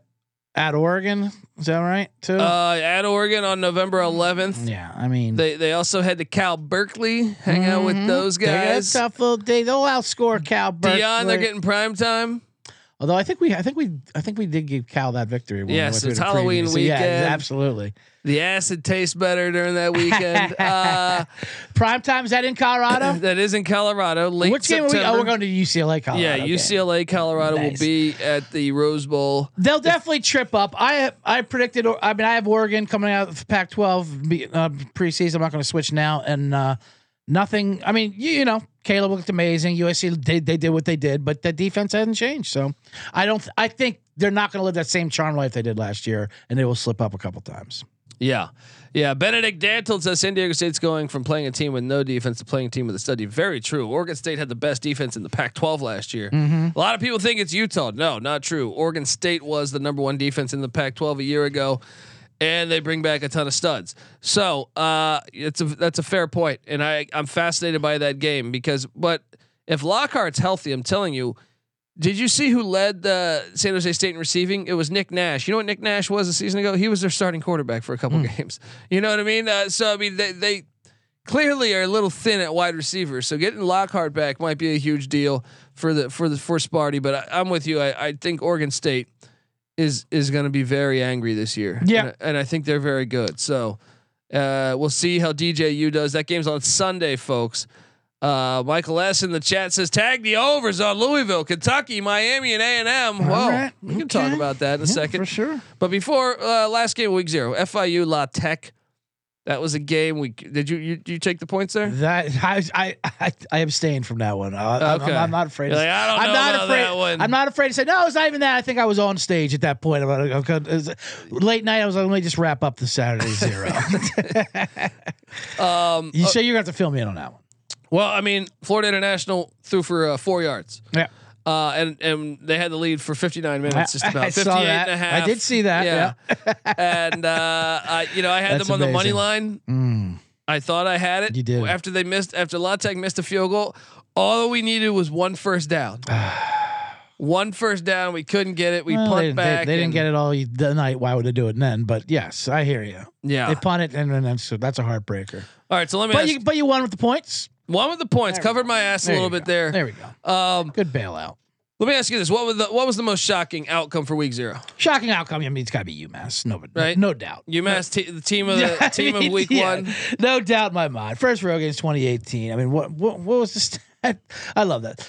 at Oregon. Is that right? Too. Uh, at Oregon on November 11th. yeah, I mean, They they also head to Cal Berkeley, hang out with Mhm. those They got a guys. tough little day. They'll outscore Cal. Berkeley. Deion, they're getting prime time. Although I think we, I think we, I think we did give Cal that victory. when Yes, it's Halloween. So, Yeah, absolutely. The acid tastes better during that weekend. uh, Prime time is that in Colorado? that is in Colorado. Late Which game are we? Oh, we're going to UCLA, Colorado. yeah. UCLA, Colorado Nice. will be at the Rose Bowl. They'll definitely trip up. I I predicted. I mean, I have Oregon coming out of Pac-12 be- uh, preseason. I'm not going to switch now, and uh, nothing. I mean, you, you know, Caleb looked amazing. USC they they did what they did, but the defense hasn't changed. So I don't. I think they're not going to live that same charm life they did last year, and they will slip up a couple times. Yeah. Yeah. Benedict Dantle says San Diego State's going from playing a team with no defense to playing a team with a study. Very true. Oregon State had the best defense in the Pac 12 last year. Mm-hmm. A lot of people think it's Utah. No, not true. Oregon State was the number one defense in the Pac 12 a year ago. And they bring back a ton of studs. So uh, it's a that's a fair point, and I I'm fascinated by that game because but if Lockhart's healthy, I'm telling you, did you see who led the San Jose State in receiving? It was Nick Nash. You know what Nick Nash was a season ago? He was their starting quarterback for a couple games. You know what I mean? Uh, so I mean they they clearly are a little thin at wide receiver. So getting Lockhart back might be a huge deal for the for the for Sparty. But I, I'm with you. I, I think Oregon State is is going to be very angry this year. Yeah. and, and I think they're very good. So uh, we'll see how DJU does. That game's on Sunday, folks. Uh, Michael S in the chat says tag the overs on Louisville, Kentucky, Miami, and A and M. Well, right. we can talk about that in a Yeah, second. for sure. But before uh, last game, of week zero, FIU La Tech. That was a game. We did you you, you take the points there? That I I I, I abstain from that one. I, I'm- Okay. I'm, I'm not afraid. You're to, like, I don't I'm know not about afraid. that one. I'm not afraid to say no. It's not even that. I think I was on stage at that point. About it. it was late night. I was like, let me just wrap up the Saturday zero. Um, you say you're going to have to fill me in on that one. well, I mean, Florida International threw for uh, four yards. Yeah. Uh, and and they had the lead for 59 minutes, just I about saw 58 that. and a half. I did see that, yeah. and uh, I, you know, I had That's them on the money line. Mm. I thought I had it. You did. After they missed, after La Tech missed a field goal, all we needed was one first down. one first down. We couldn't get it. We Well, punt they, they- back. They, didn't get it all the night. Why would they do it then? But yes, I hear you. Yeah. They punt it, and then that's that's a heartbreaker. all right. So let me But ask, you but you won with the points. One with the points. There Covered my ass a little bit there. There we go. Um, Good bailout. let me ask you this: what was the what was the most shocking outcome for Week Zero? Shocking outcome. I mean, it's got to be UMass. No, but Right. no doubt. UMass, te- the team of the I team mean, of Week yeah, One. No doubt in my mind. First road game's 2018. I mean, what what, what was the stat? I love that.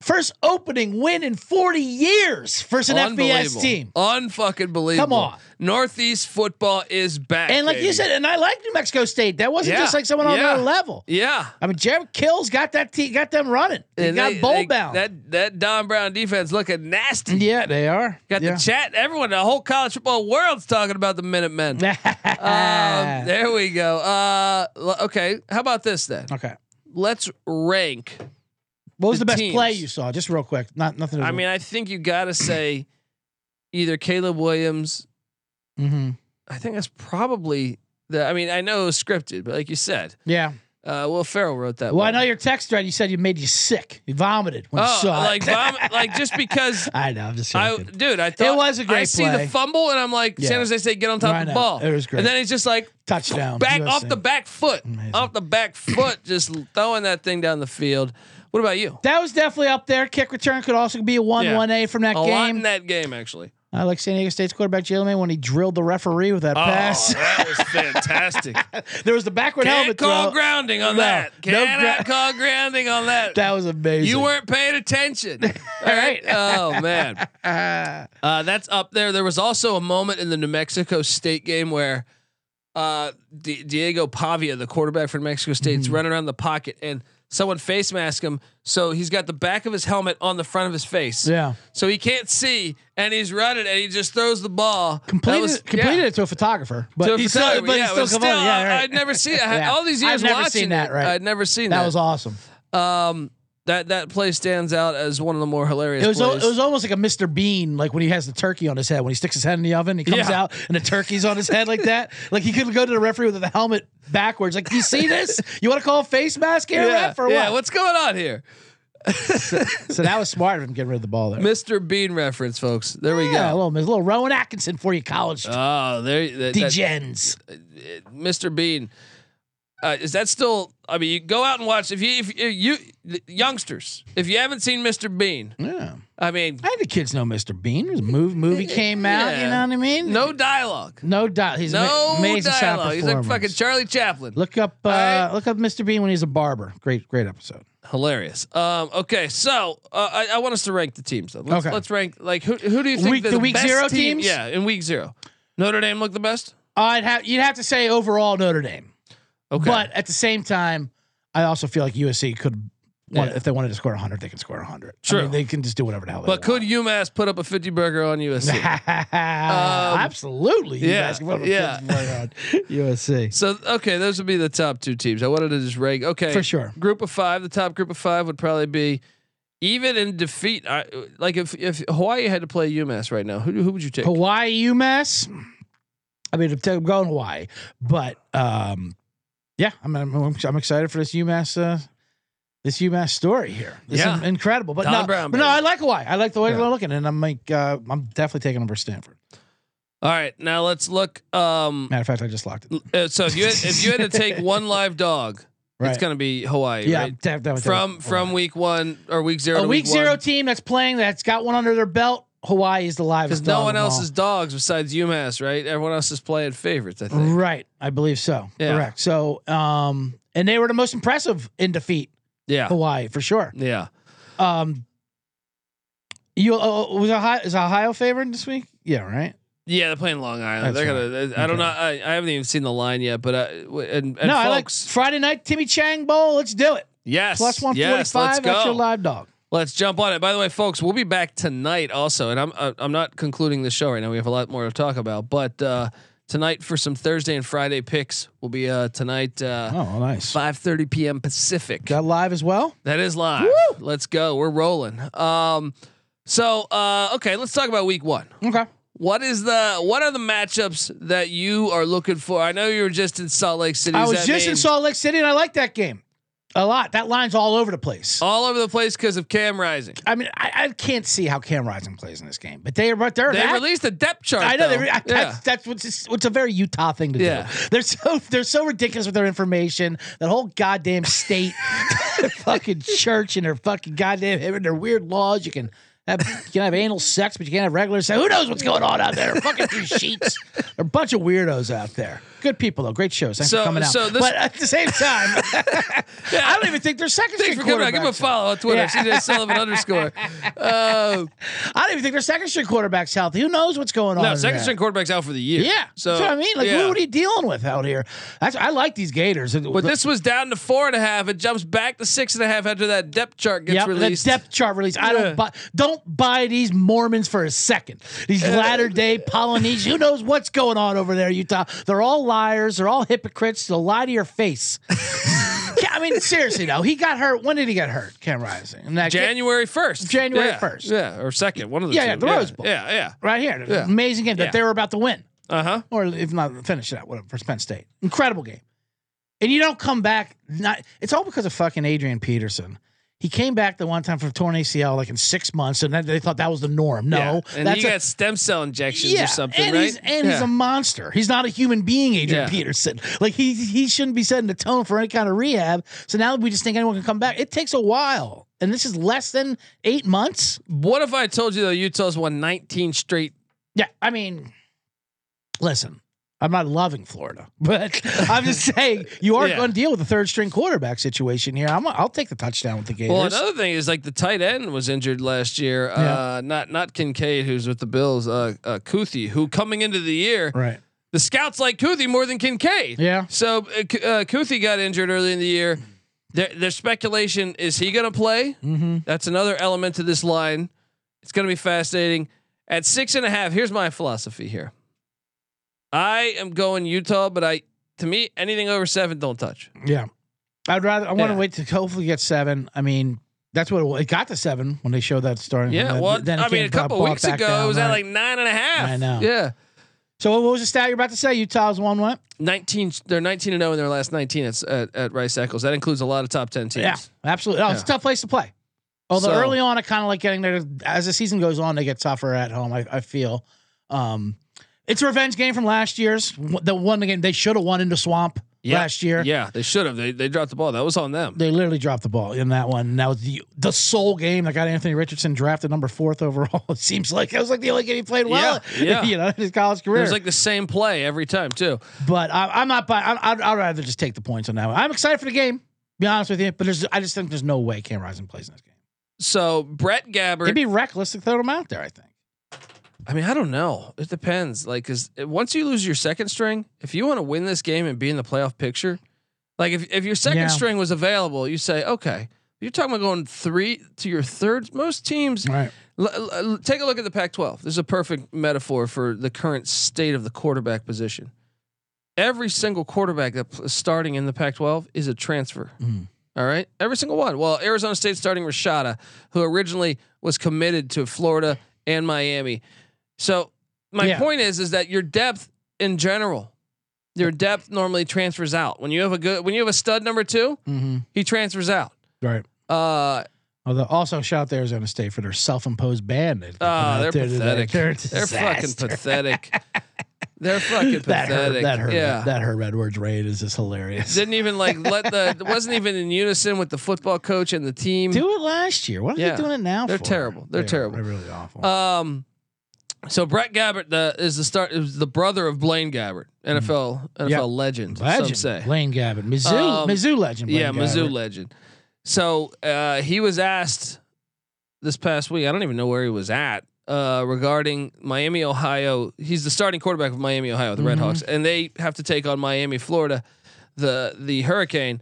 First opening win in 40 years versus an FBS team. Unfucking believable. Come on. Northeast football is back. And like you said, and I like New Mexico State. That wasn't Yeah. just like someone on Yeah. their level. yeah. I mean, Jerry Kill's got that team, got them running. They And got they- bowl they- bound. That that Don Brown defense looking nasty. yeah, they are. Got yeah. the chat. Everyone, the whole college football world's talking about the Minutemen. um, there we go. Uh, okay, how about this then? okay. Let's rank. What was the the, best teams. play you saw? Just real quick. Not nothing. To I mean, I think you got to say either Caleb Williams. Mhm. I think that's probably the. I mean, I know it was scripted, but like you said, yeah. uh, Will Ferrell wrote that. Well, I know your text thread. You said you made you sick. You vomited when you Oh, saw like it. vom- like just because I know. I'm just I, dude, I thought was a great I see the fumble and I'm like, Yeah. San Jose State get on top I of the ball. It was great. And then he's just like Touchdown. back USA. off the back foot, Amazing. off the back foot, just throwing that thing down the field. What about you? That was definitely up there. Kick return could also be a one Yeah. one A from that A lot in game. that game, actually. I like San Diego State's quarterback Jalen when he drilled the referee with that pass. Oh, that was fantastic. there was the backward Can't helmet call throw. grounding on No, that. no Cannot gra- call grounding on that. That was amazing. you weren't paying attention. All right. Oh man. Uh, that's up there. There was also a moment in the New Mexico State game where uh, D- Diego Pavia, the quarterback for New Mexico State, Mm-hmm. is running around the pocket and someone face mask him. So he's got the back of his helmet on the front of his face. Yeah. So he can't see, and he's running, and he just throws the ball. Completed, was- completed yeah. it to a photographer, but To a he still, photographer, but yeah, still still. Yeah, right. I'd never seen it. I had- Yeah. All these years I've never watching seen that. Right, I'd never seen that that. was awesome. Um, that that play stands out as one of the more hilarious. It was it was almost like a Mr. Bean, like when he has the turkey on his head. When he sticks his head in the oven, he comes Yeah. out and the turkey's on his head like that. Like he could go to the referee with the helmet backwards. Like, you see this? You want to call a face mask here, yeah, ref, or yeah. what? What's going on here? So that was smart of him getting rid of the ball there. Mr. Bean reference, folks. There we Yeah, a go. little, a little Rowan Atkinson for you, college Oh, there. That, that, uh, degens. Mr. Bean. Uh, is that still? I mean, you go out and watch. If you, if you, you youngsters, if you haven't seen Mr. Bean, Yeah, I mean, I think the kids know Mr. Bean. His movie movie came out. You know what I mean? no dialogue, no doubt. He's no amazing dialogue. He's like fucking Charlie Chaplin. Look up, uh, right. look up Mr. Bean when he's a barber. Great, great episode. Hilarious. Um, okay, so uh, I, I want us to rank the teams. Though. Let's, Okay. let's rank like who who do you think Week- the, the week zero team- teams? Yeah, in week zero, Notre Dame look the best. I'd have you'd have to say overall Notre Dame, Okay, but at the same time, I also feel like USC could. Want, Yeah. If they wanted to score 100, they can score 100. I True. mean, they can just do whatever the hell they want. but want. could UMass put up a fifty burger on USC? Absolutely. Um, yeah, guys can put a yeah. 50 on USC. So okay, those would be the top two teams. I wanted to just rank. Okay, For sure. Group of five. The top group of five would probably be even in defeat. I, like if if Hawaii had to play UMass right now, who who would you take? Hawaii, UMass. I mean, I'm going Hawaii, but um, yeah, I'm, I'm I'm excited for this UMass uh, this UMass story here. This Yeah. is incredible. But Don no, Brown, but no. I like Hawaii. I like the way Yeah. they're looking, and I'm like, uh, I'm definitely taking them for Stanford. All right, now let's look. Um, Matter of fact, I just locked it. uh, so if you had, if you had to take one live dog, Right. it's going to be Hawaii. Yeah, right? definitely from from week one or week zero a to week zero one. team that's playing that's got one under their belt. Hawaii is the livest. Because no one else all. is dogs besides UMass, right? Everyone else is playing favorites. I think. Right, I believe so. Yeah. Correct. So, um, and they were the most impressive in defeat. Yeah, Hawaii for sure. yeah. Um, you uh, was Ohio is Ohio favored this week? Yeah, right. Yeah, they're playing Long Island. That's they're gonna. I don't Okay. know. I, I haven't even seen the line yet, but uh, and, and no, I like folks, Friday night Timmy Chang Bowl. Let's do it. yes, Plus one forty yes, That's your live dog. Let's jump on it. By the way, folks, we'll be back tonight also, and I'm uh, I'm not concluding the show right now. We have a lot more to talk about, but uh, tonight for some Thursday and Friday picks will be uh, tonight uh, Oh, nice. 5:30 p.m. Pacific. Got live as well. That is live. Let's go. We're rolling. Um, so uh, okay, let's talk about week one. Okay. What is the what are the matchups that you are looking for? I know you were just in Salt Lake City. I was that just in Salt Lake City and I like that game a lot. That line's all over the place. all over the place because of Cam Rising. I mean, I, I can't see how Cam Rising plays in this game, but they are but they're They that- released a depth chart. I know they though. re- I, yeah. that's, that's what's what's a very Utah thing to Yeah. do. They're so they're so ridiculous with their information. That whole goddamn state, fucking church, and their fucking goddamn and their weird laws. You can have you can have anal sex, but you can't have regular sex. Who knows what's going on out there? fucking sheets. They're a bunch of weirdos out there. Good people though. Great shows. Thanks So- for coming out. so this- but at the same time, I don't even think they're second Thanks string out. Give him a follow on Twitter. Yeah. CJ Sullivan underscore. Uh, I don't even think their second string quarterback's healthy. Who knows what's going on? no, second string quarterback's out for the year. Yeah, So that's what I mean. Like, yeah. what are you dealing with out here? That's, I like these Gators. But this was down to four and a half. It jumps back to six and a half after that depth chart gets Yep, released. that depth chart release. I Yeah. don't buy. Don't buy these Mormons for a second. These latter day Polynesians. Who knows what's going on over there, Utah? They're all liars. They're all hypocrites. They'll lie to your face. I mean, seriously though, he got hurt. When did he get hurt? Cam Rising. And that January first. January Yeah. 1st. Yeah, or second. One of the Yeah, two. yeah, the Rose Bowl. Yeah, yeah. right here, Yeah. amazing game that they were about to win, Uh huh. or if not finish that, whatever for Penn State. Incredible game, and you don't come back. Not it's all because of fucking Adrian Peterson. He came back the one time for torn ACL like in six months, and they thought that was the norm. No, Yeah. And that's he a- got stem cell injections yeah, or something, and right? he's and he's a monster. He's not a human being, Adrian Yeah. Peterson. Like he he shouldn't be setting the tone for any kind of rehab. So now we just think anyone can come back. It takes a while, and this is less than eight months. What if I told you though Utah's won 19 straight? Yeah, I mean, listen, I'm not loving Florida, but I'm just saying you are Yeah. going to deal with a third string quarterback situation here. I'm, I'll take the touchdown with the Gators. Well, another thing is like the tight end was injured last year. Uh, not not Kincaid, who's with the Bills. Uh, uh, Kuithe, who coming into the year, right? the scouts like Kuithe more than Kincaid. Yeah. So uh, uh, Kuithe got injured early in the year. There, there's speculation: is he going to play? Mm-hmm. That's another element to this line. It's going to be fascinating. At six and a half, here's my philosophy here. I am going Utah, but I, to me, anything over seven, don't touch. Yeah, I'd rather. I want to Yeah. wait to hopefully get seven. I mean, that's what it, it got to seven when they showed that starting. Yeah, Then- well, then I mean, a couple brought weeks ago, down, it was at like nine and a half. I know. Yeah. So what was the stat you're about to say? Utah's one what? 19 they're 19 and 0 in their last 19 at, at, at Rice Eccles. That includes a lot of top 10 teams. Yeah, absolutely. Oh, it's a tough place to play. Although So- early on, I kind of like getting there. As the season goes on, they get tougher at home. I, I feel. Um, it's a revenge game from last year's. The one game they should have won into Swamp Yeah. last year. Yeah, they should have. They they dropped the ball. That was on them. They literally dropped the ball in that one. Now the the sole game that got Anthony Richardson drafted number fourth overall. It seems like it was like the only game he played well. Yeah, yeah. you know, in his college career. It was like the same play every time too. but I, I'm not. I, I'd, I'd rather just take the points on that one. I'm excited for the game. Be honest with you, but there's, I just think there's no way Cam Rising plays in this game. So Brett Gabbert. It'd be reckless to throw him out there. I think. I mean, I don't know. It depends. Like, cause once you lose your second string, if you want to win this game and be in the playoff picture, like if if your second Yeah. string was available, you say, okay. You're talking about going three to your third. Most teams, Right. L- l- l- take a look at the Pac-12. This is a perfect metaphor for the current state of the quarterback position. Every single quarterback that is starting in the Pac-12 is a transfer. Mm. All right, every single one. Well, Arizona State starting Rashada, who originally was committed to Florida and Miami. So my Yeah. point is, is that your depth in general, your depth normally transfers out. When you have a good, when you have a stud number two, Mm-hmm. he transfers out. Right. Uh, Although also shout out to Arizona State for their self-imposed ban. Oh, out they're pathetic. They're, They're fucking pathetic. They're fucking that pathetic. hurt. That hurt. Yeah. That hurt. Edwards raid is just hilarious. Didn't even like let the it wasn't even in unison with the football coach and the team. Do it last year. What are Yeah. they doing it now? They're for? terrible. They're They are. terrible. They're really awful. Um, so Brett Gabbert the, is the start is the brother of Blaine Gabbert, NFL NFL Yep. legend. legend. Some say. Blaine Gabbert. Mizzou. Um, Mizzou legend. Blaine yeah, Mizzou legend. So uh, he was asked this past week. I don't even know where he was at uh, regarding Miami, Ohio. He's the starting quarterback of Miami, Ohio, the Red Mhm. Hawks, and they have to take on Miami, Florida, the the Hurricane.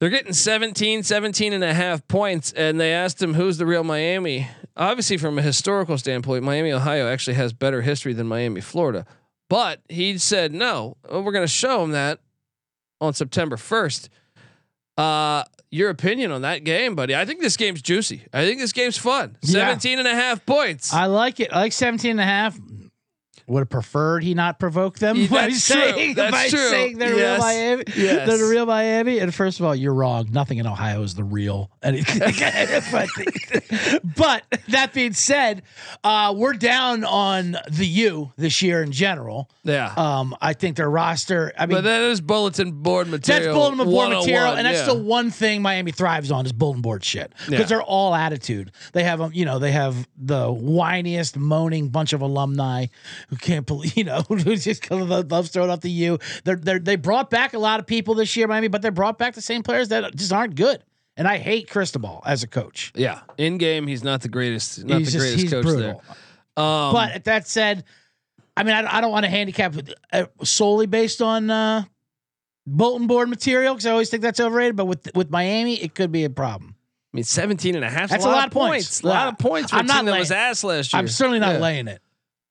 They're getting 17, 17 and a half points, and they asked him who's the real Miami. Obviously, from a historical standpoint, Miami, Ohio actually has better history than Miami, Florida. But he said, no, we're going to show him that on September 1st. Uh, your opinion on that game, buddy? I think this game's juicy. I think this game's fun. Yeah. 17 and a half points. I like it. I like 17 and a half. Would have preferred he not provoke them Yeah, by true. saying, That's by true. saying they're Yes. real Miami. Yes. They're the real Miami. And first of all, you're wrong. Nothing in Ohio is the real anything. but, but that being said, uh, we're down on the U this year in general. yeah. Um, I think their roster. I mean, but that is bulletin board material. that's bulletin board material, and that's yeah. the one thing Miami thrives on is bulletin board shit because Yeah. they're all attitude. They have, um, you know, they have the whiniest, moaning bunch of alumni who can't believe you know who just kind of loves throwing off the U. They're they they brought back a lot of people this year, Miami, but they brought back the same players that just aren't good. And I hate Cristobal as a coach. Yeah, in game he's not the greatest, not He's the just- greatest he's coach brutal. there. Um, but that said, I mean, I, I don't want to handicap uh, solely based on uh, bulletin board material because I always think that's overrated. But with with Miami, it could be a problem. I mean, 17 and a half. That's a lot, of points. A lot of points I'm a not team that laying- was ass last year. I'm certainly not Yeah. laying it.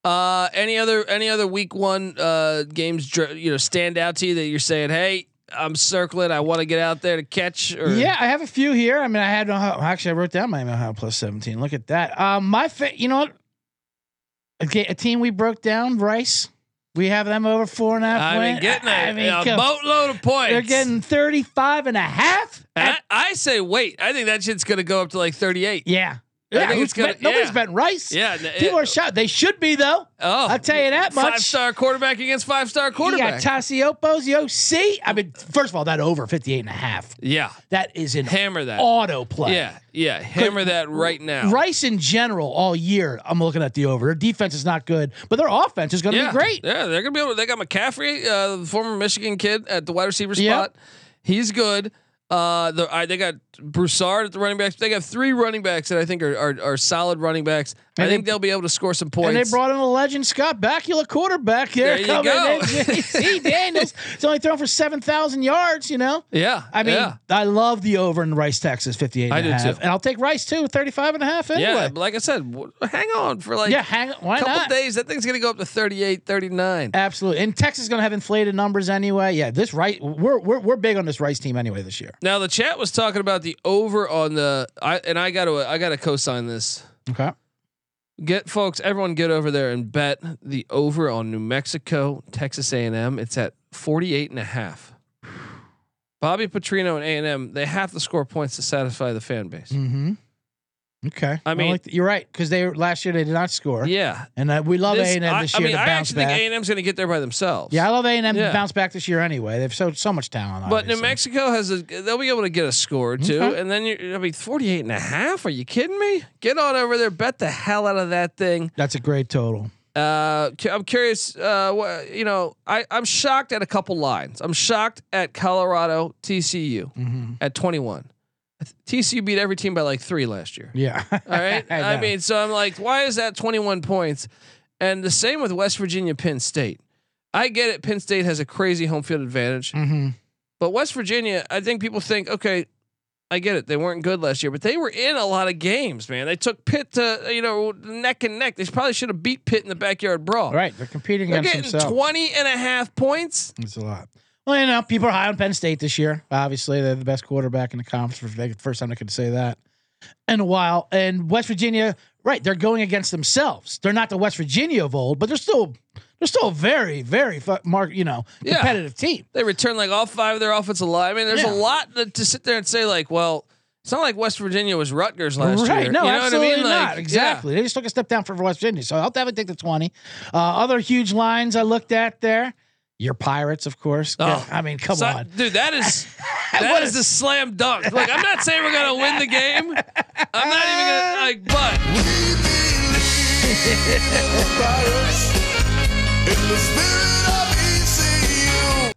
Uh, any other any other week one uh games dr- you know stand out to you that you're saying, hey, I'm circling. I want to get out there to catch. Or Yeah, I have a few here. I mean, I had Ohio, actually I wrote down Miami Ohio plus seventeen. Look at that. Um, my fa- you know what? A, ga- a team we broke down, Rice. We have them over four and a half. I win. mean, getting a, I mean, a come- boatload of points. They're getting 35 and a half. I, I say wait. I think that shit's gonna go up to like 38. Yeah. Yeah, who's gonna- bet- nobody's yeah. betting Rice. Yeah, People are shot. They should be though. Oh, I'll tell you that much. Five star quarterback against five star You got quarterback. Tuiasosopo, the OC. I mean, first of all, that over 58 and a half. yeah, That is an hammer that. auto play. Yeah, yeah, hammer that right now. Rice in general, all year, I'm looking at the over. Their defense is not good, but their offense is going to yeah, be great. Yeah, they're gonna be able. They got McCaffrey, uh, the former Michigan kid, at the wide receiver Yep. spot. He's good. Uh, the, I, they got Broussard at the running backs. They got three running backs that I think are are, are solid running backs. I think they- they'll be able to score some points. And they brought in a legend, Scott Bakula, quarterback here. There you go. in. JT Daniels. He's only thrown for 7,000 yards, you know? yeah, I mean, yeah. I love the over in Rice, Texas, 58 and I a do half. too. And I'll take Rice too, 35 and a half anyway. Yeah, but like I said, hang on for like yeah, hang why a couple not? days. That thing's gonna go up to 38, 39. Absolutely. And Texas is going to have inflated numbers anyway. Yeah, this Rice, we're, we're, we're big on this Rice team anyway this year. Now the chat was talking about the over on the I and I got to I got to co-sign this. Okay. Get folks, everyone get over there and bet the over on New Mexico, Texas A&M. It's at 48 and a half. Bobby Petrino and A&M, they have to score points to satisfy the fan base. Mm-hmm. Okay. I mean- like you're right because they last year they did not score. Yeah. And uh, we love This- A and M this I year mean, to I actually back. think A&M's going to get there by themselves. yeah, I love A and M Yeah. to bounce back this year anyway. They've so so much talent. But New. Mexico has a they'll be able to get a score too, Okay. and then you I mean 48 and a half, are you kidding me? Get on over there, bet the hell out of that thing. That's a great total. Uh, I'm curious. Uh, you know, I I'm shocked at a couple lines. I'm shocked at Colorado TCU Mm-hmm. at 21. TCU beat every team by like three last year. Yeah. All right. I I, mean, so I'm like, why is that 21 points? And the same with West Virginia, Penn State. I get it. Penn State has a crazy home field advantage, Mm-hmm. but West Virginia, I think people think, okay, I get it. They weren't good last year, but they were in a lot of games, man. They took Pitt to, you know, neck and neck. They probably should have beat Pitt in the backyard brawl. Right. They're competing They're against getting themselves. 20 and a half points. It's a lot. Well, you know, people are high on Penn State this year. Obviously, they're the best quarterback in the conference. For the first time I could say that in a while. And West Virginia, right? They're going against themselves. They're not the West Virginia of old, but they're still they're still a very, very fu- mark, you know, Yeah. competitive team. They return like all five of their offensive line. I mean, there's Yeah. a lot to, to sit there and say, like, well, it's not like West Virginia was Rutgers last right? year. No, you know absolutely what I mean? not. Like, exactly. They just took a step down for West Virginia, so I'll definitely take the twenty. Uh, other huge lines I looked at there. Your Pirates, of course. Oh. I mean, come So- on. dude. That is What that is is- the slam dunk. Like, I'm not saying we're gonna win the game. I'm not even gonna like, but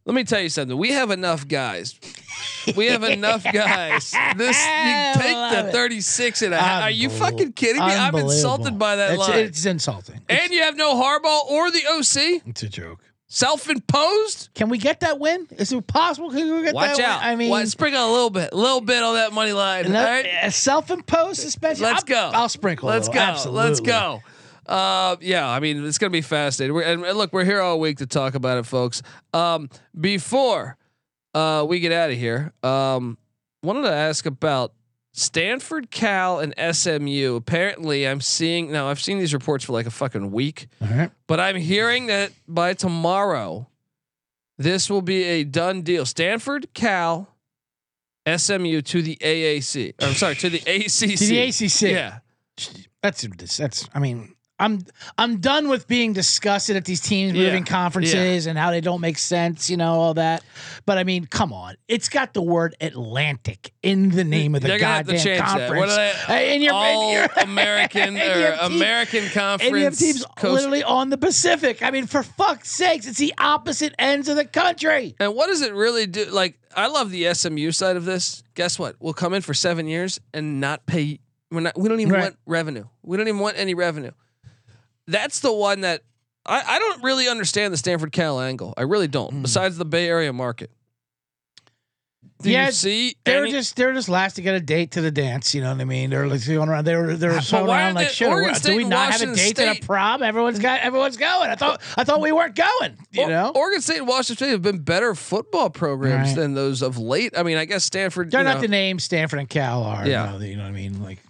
let me tell you something. We have enough guys. We have enough guys. This you take the 36 and a half. Are you fucking kidding me? I'm insulted by that it's, line. It's insulting. and you have no Harbaugh or the OC. It's a joke. Self-imposed. Can we get that win? Is it possible? Can we get Watch that out. Win? I mean, What- sprinkle a little bit, a little bit on that money line. no- all right? a self-imposed suspension. Let's I'll- go. I'll sprinkle. Let's go. Absolutely. Let's go. Uh, yeah, I mean it's gonna be fascinating. We're, and, and look, we're here all week to talk about it, folks. Um, before uh, we get out of here, um, wanted to ask about Stanford, Cal, and SMU. Apparently, I'm seeing now. I've seen these reports for like a fucking week, All right. but I'm hearing that by tomorrow, this will be a done deal. Stanford, Cal, SMU to the AAC. I'm sorry, to the ACC. To the ACC. Yeah. That's that's. I mean, I'm I'm done with being disgusted at these teams Yeah. moving conferences and how they don't make sense, you know, all that. But I mean, come on, it's got the word Atlantic in the name of the They're gonna have to goddamn that. conference. What are they? Uh, and you're, and All you're- American and or teams- American Conference. and you have teams Coast- literally on the Pacific. I mean, for fuck's sakes, it's the opposite ends of the country. And what does it really do? Like, I love the SMU side of this. Guess what? We'll come in for seven years and not pay. We're not. We don't even Right. want revenue. We don't even want any revenue. That's the one that I, I don't really understand the Stanford Cal angle. I really don't. Hmm. Besides the Bay Area market. Do Yeah, you see? They were any- just they were just last to get a date to the dance. You know what I mean? They're like going around. They were they were But going around like shit. Oregon Do State we not have a Washington date to State- the prom? Everyone's got everyone's going. I thought I thought we weren't going. You Or- know, Oregon State and Washington State have been better football programs Right. than those of late. I mean, I guess Stanford. they're not know, the name Stanford and Cal are. Yeah. you know, you know what I mean? Like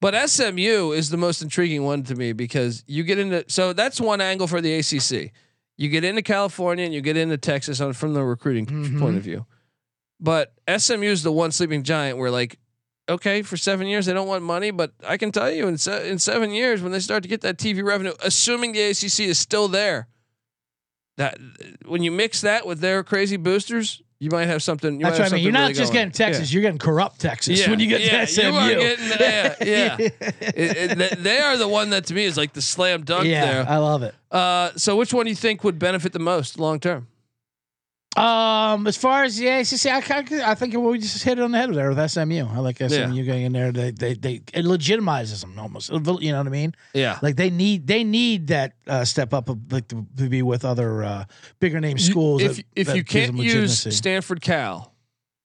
But SMU is the most intriguing one to me because you get into so that's one angle for the ACC. You get into California and you get into Texas on from the recruiting Mhm. point of view. But SMU is the one sleeping giant where like okay, for 7 years they don't want money, but I can tell you in se- in 7 years when they start to get that TV revenue assuming the ACC is still there. That when you mix that with their crazy boosters, you might have something you that's have I mean. You're not really just going. getting Texas. You're getting corrupt Texas Yeah, when you get yeah, SMU. you are getting- yeah, yeah. It- it- they are the one that to me is like the slam dunk yeah, there. I love it. Uh, so which one do you think would benefit the most long term? Um, as far as the ACC, I, kinda- I think we just hit it on the head there with SMU. I like SMU going in there. They they they it legitimizes them almost. You know what I mean? Yeah. Like they need they need that uh, step up of like to, to be with other uh, bigger name schools. if that- if that you can't use. Stanford Cal,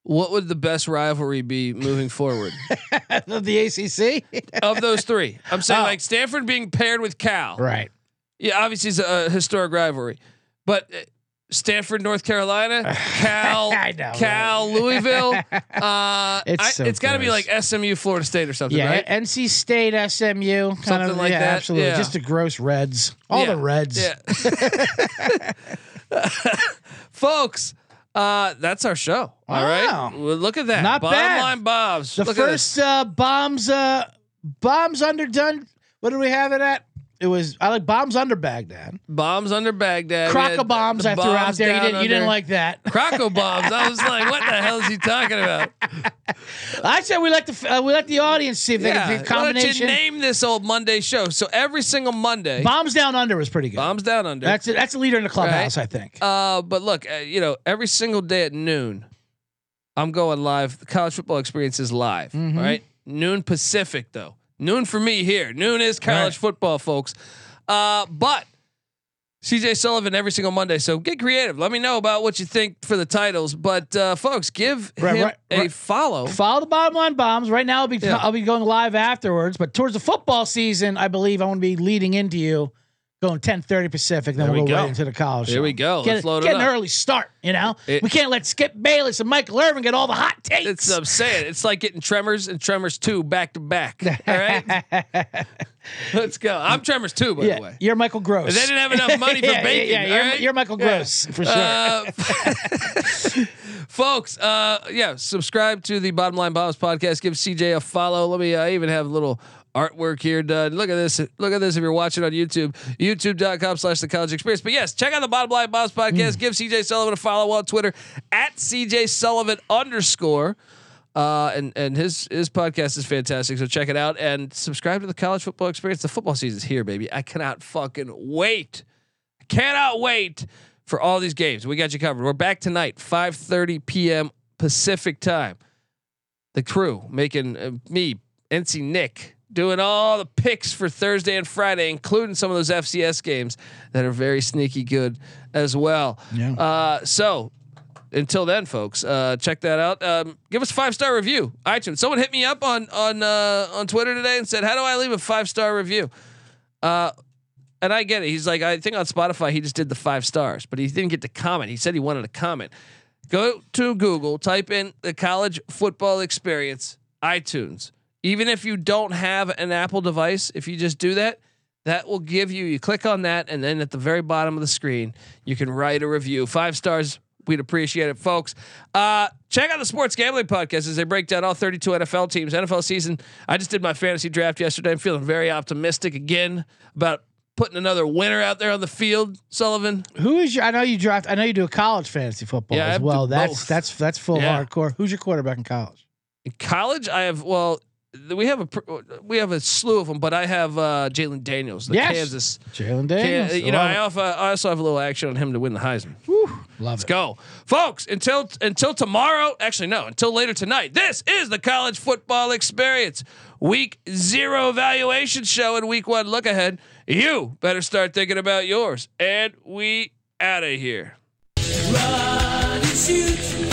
what would the best rivalry be moving forward of the ACC, of those three? I'm saying Oh. like Stanford being paired with Cal. right? Yeah, obviously it's a, a historic rivalry, but. Stanford, North Carolina, Cal, I know, Cal, Louisville. Uh, It's I- it's got to be like SMU, Florida State, or something, Yeah, right? NC State, SMU, kind Something of like yeah, that, Absolutely, yeah. just the gross Reds, all Yeah, the Reds. Yeah. Folks, uh, that's our show. All right. Wow. Well, look at that. Not Bottom bad. line Bombs. The Look first uh, bombs, uh, bombs underdone. What do we have it at? It was I like bombs under Baghdad. bombs under Baghdad. Croco bombs I threw out there. You didn't, you didn't like that. Croco bombs. I was like, what the hell is he talking about? I said we let the uh, we let the audience see if they Yeah. can Why do don't you combination. name this old Monday show? So every single Monday, Bombs down under was pretty good. bombs down under. That's a, that's a leader in the clubhouse, Right. I think. Uh, but look, uh, you know, every single day at noon, I'm going live. The college football experience is live. Mhm. all right, noon Pacific though. Noon for me here. Noon is college Right. football, folks. Uh, but CJ Sullivan every single Monday. So get creative. Let me know about what you think for the titles. But uh, folks, give Right, him right, a right. follow. Follow the bottom line bombs. Right now, I'll be Yeah. I'll be going live afterwards. But towards the football season, I believe I want to be leading into you, going ten thirty Pacific. Then There we'll we go right into the college. Here show. we go. Get, Let's load it get an early start. You know, It- we can't let Skip Bayless and Michael Irvin get all the hot takes. It's I'm saying it's like getting Tremors and Tremors two back to back. All right, let's go. I'm Tremors two, by the way. you're Michael Gross. They didn't have enough money for yeah, bacon. Yeah, yeah, you're, right? you're Michael Yeah. Gross for sure. Uh, folks, uh, yeah, subscribe to the Bottom Line Bombs podcast. Give CJ a follow. Let me uh, even have a little artwork here done. Look at this. Look at this if you're watching on YouTube. YouTube.com slash the college experience. But yes, check out the Bottom Line Bombs podcast. Give CJ Sullivan a follow on Twitter at CJ Sullivan underscore. Uh, and and his his podcast is fantastic. So check it out and subscribe to the college football experience. The football season is here, baby. I cannot fucking wait. I cannot wait for all these games. We got you covered. We're back tonight, 5:30 p.m. Pacific time. The crew making uh, me, NC Nick, doing all the picks for Thursday and Friday, including some of those FCS games that are very sneaky good as well. Yeah. Uh, so until then, folks, uh, check that out. Um, give us a five star review, iTunes. Someone hit me up on on uh, on Twitter today and said, "How do I leave a five star review?" Uh, and I get it. He's like, I think on Spotify he just did the five stars, but he didn't get to comment. He said he wanted to comment. Go to Google, type in the college football experience, iTunes. Even if you don't have an Apple device, if you just do that, that will give you. You click on that, and then at the very bottom of the screen, you can write a review. Five stars we'd appreciate it, folks. Uh, check out the Sports Gambling Podcast as they break down all 32 NFL teams. NFL season. I just did my fantasy draft yesterday. I'm feeling very optimistic again about putting another winner out there on the field. Sullivan. Who is your? I know you draft. I know you do a college fantasy football Yeah, as well. That's both. that's that's full Yeah. hardcore. Who's your quarterback in college? In college, I have well, we have a we have a slew of them, but I have uh, Jalon Daniels, the Yes. Kansas. Jalon Can, Daniels. you know, I it. also, I also have a little action on him to win the Heisman. love it. Let's it. go, folks. Until until tomorrow. Actually, no. Until later tonight. This is the college football experience. Week zero evaluation show and week one look ahead. You better start thinking about yours. And we out of here. Run and shoot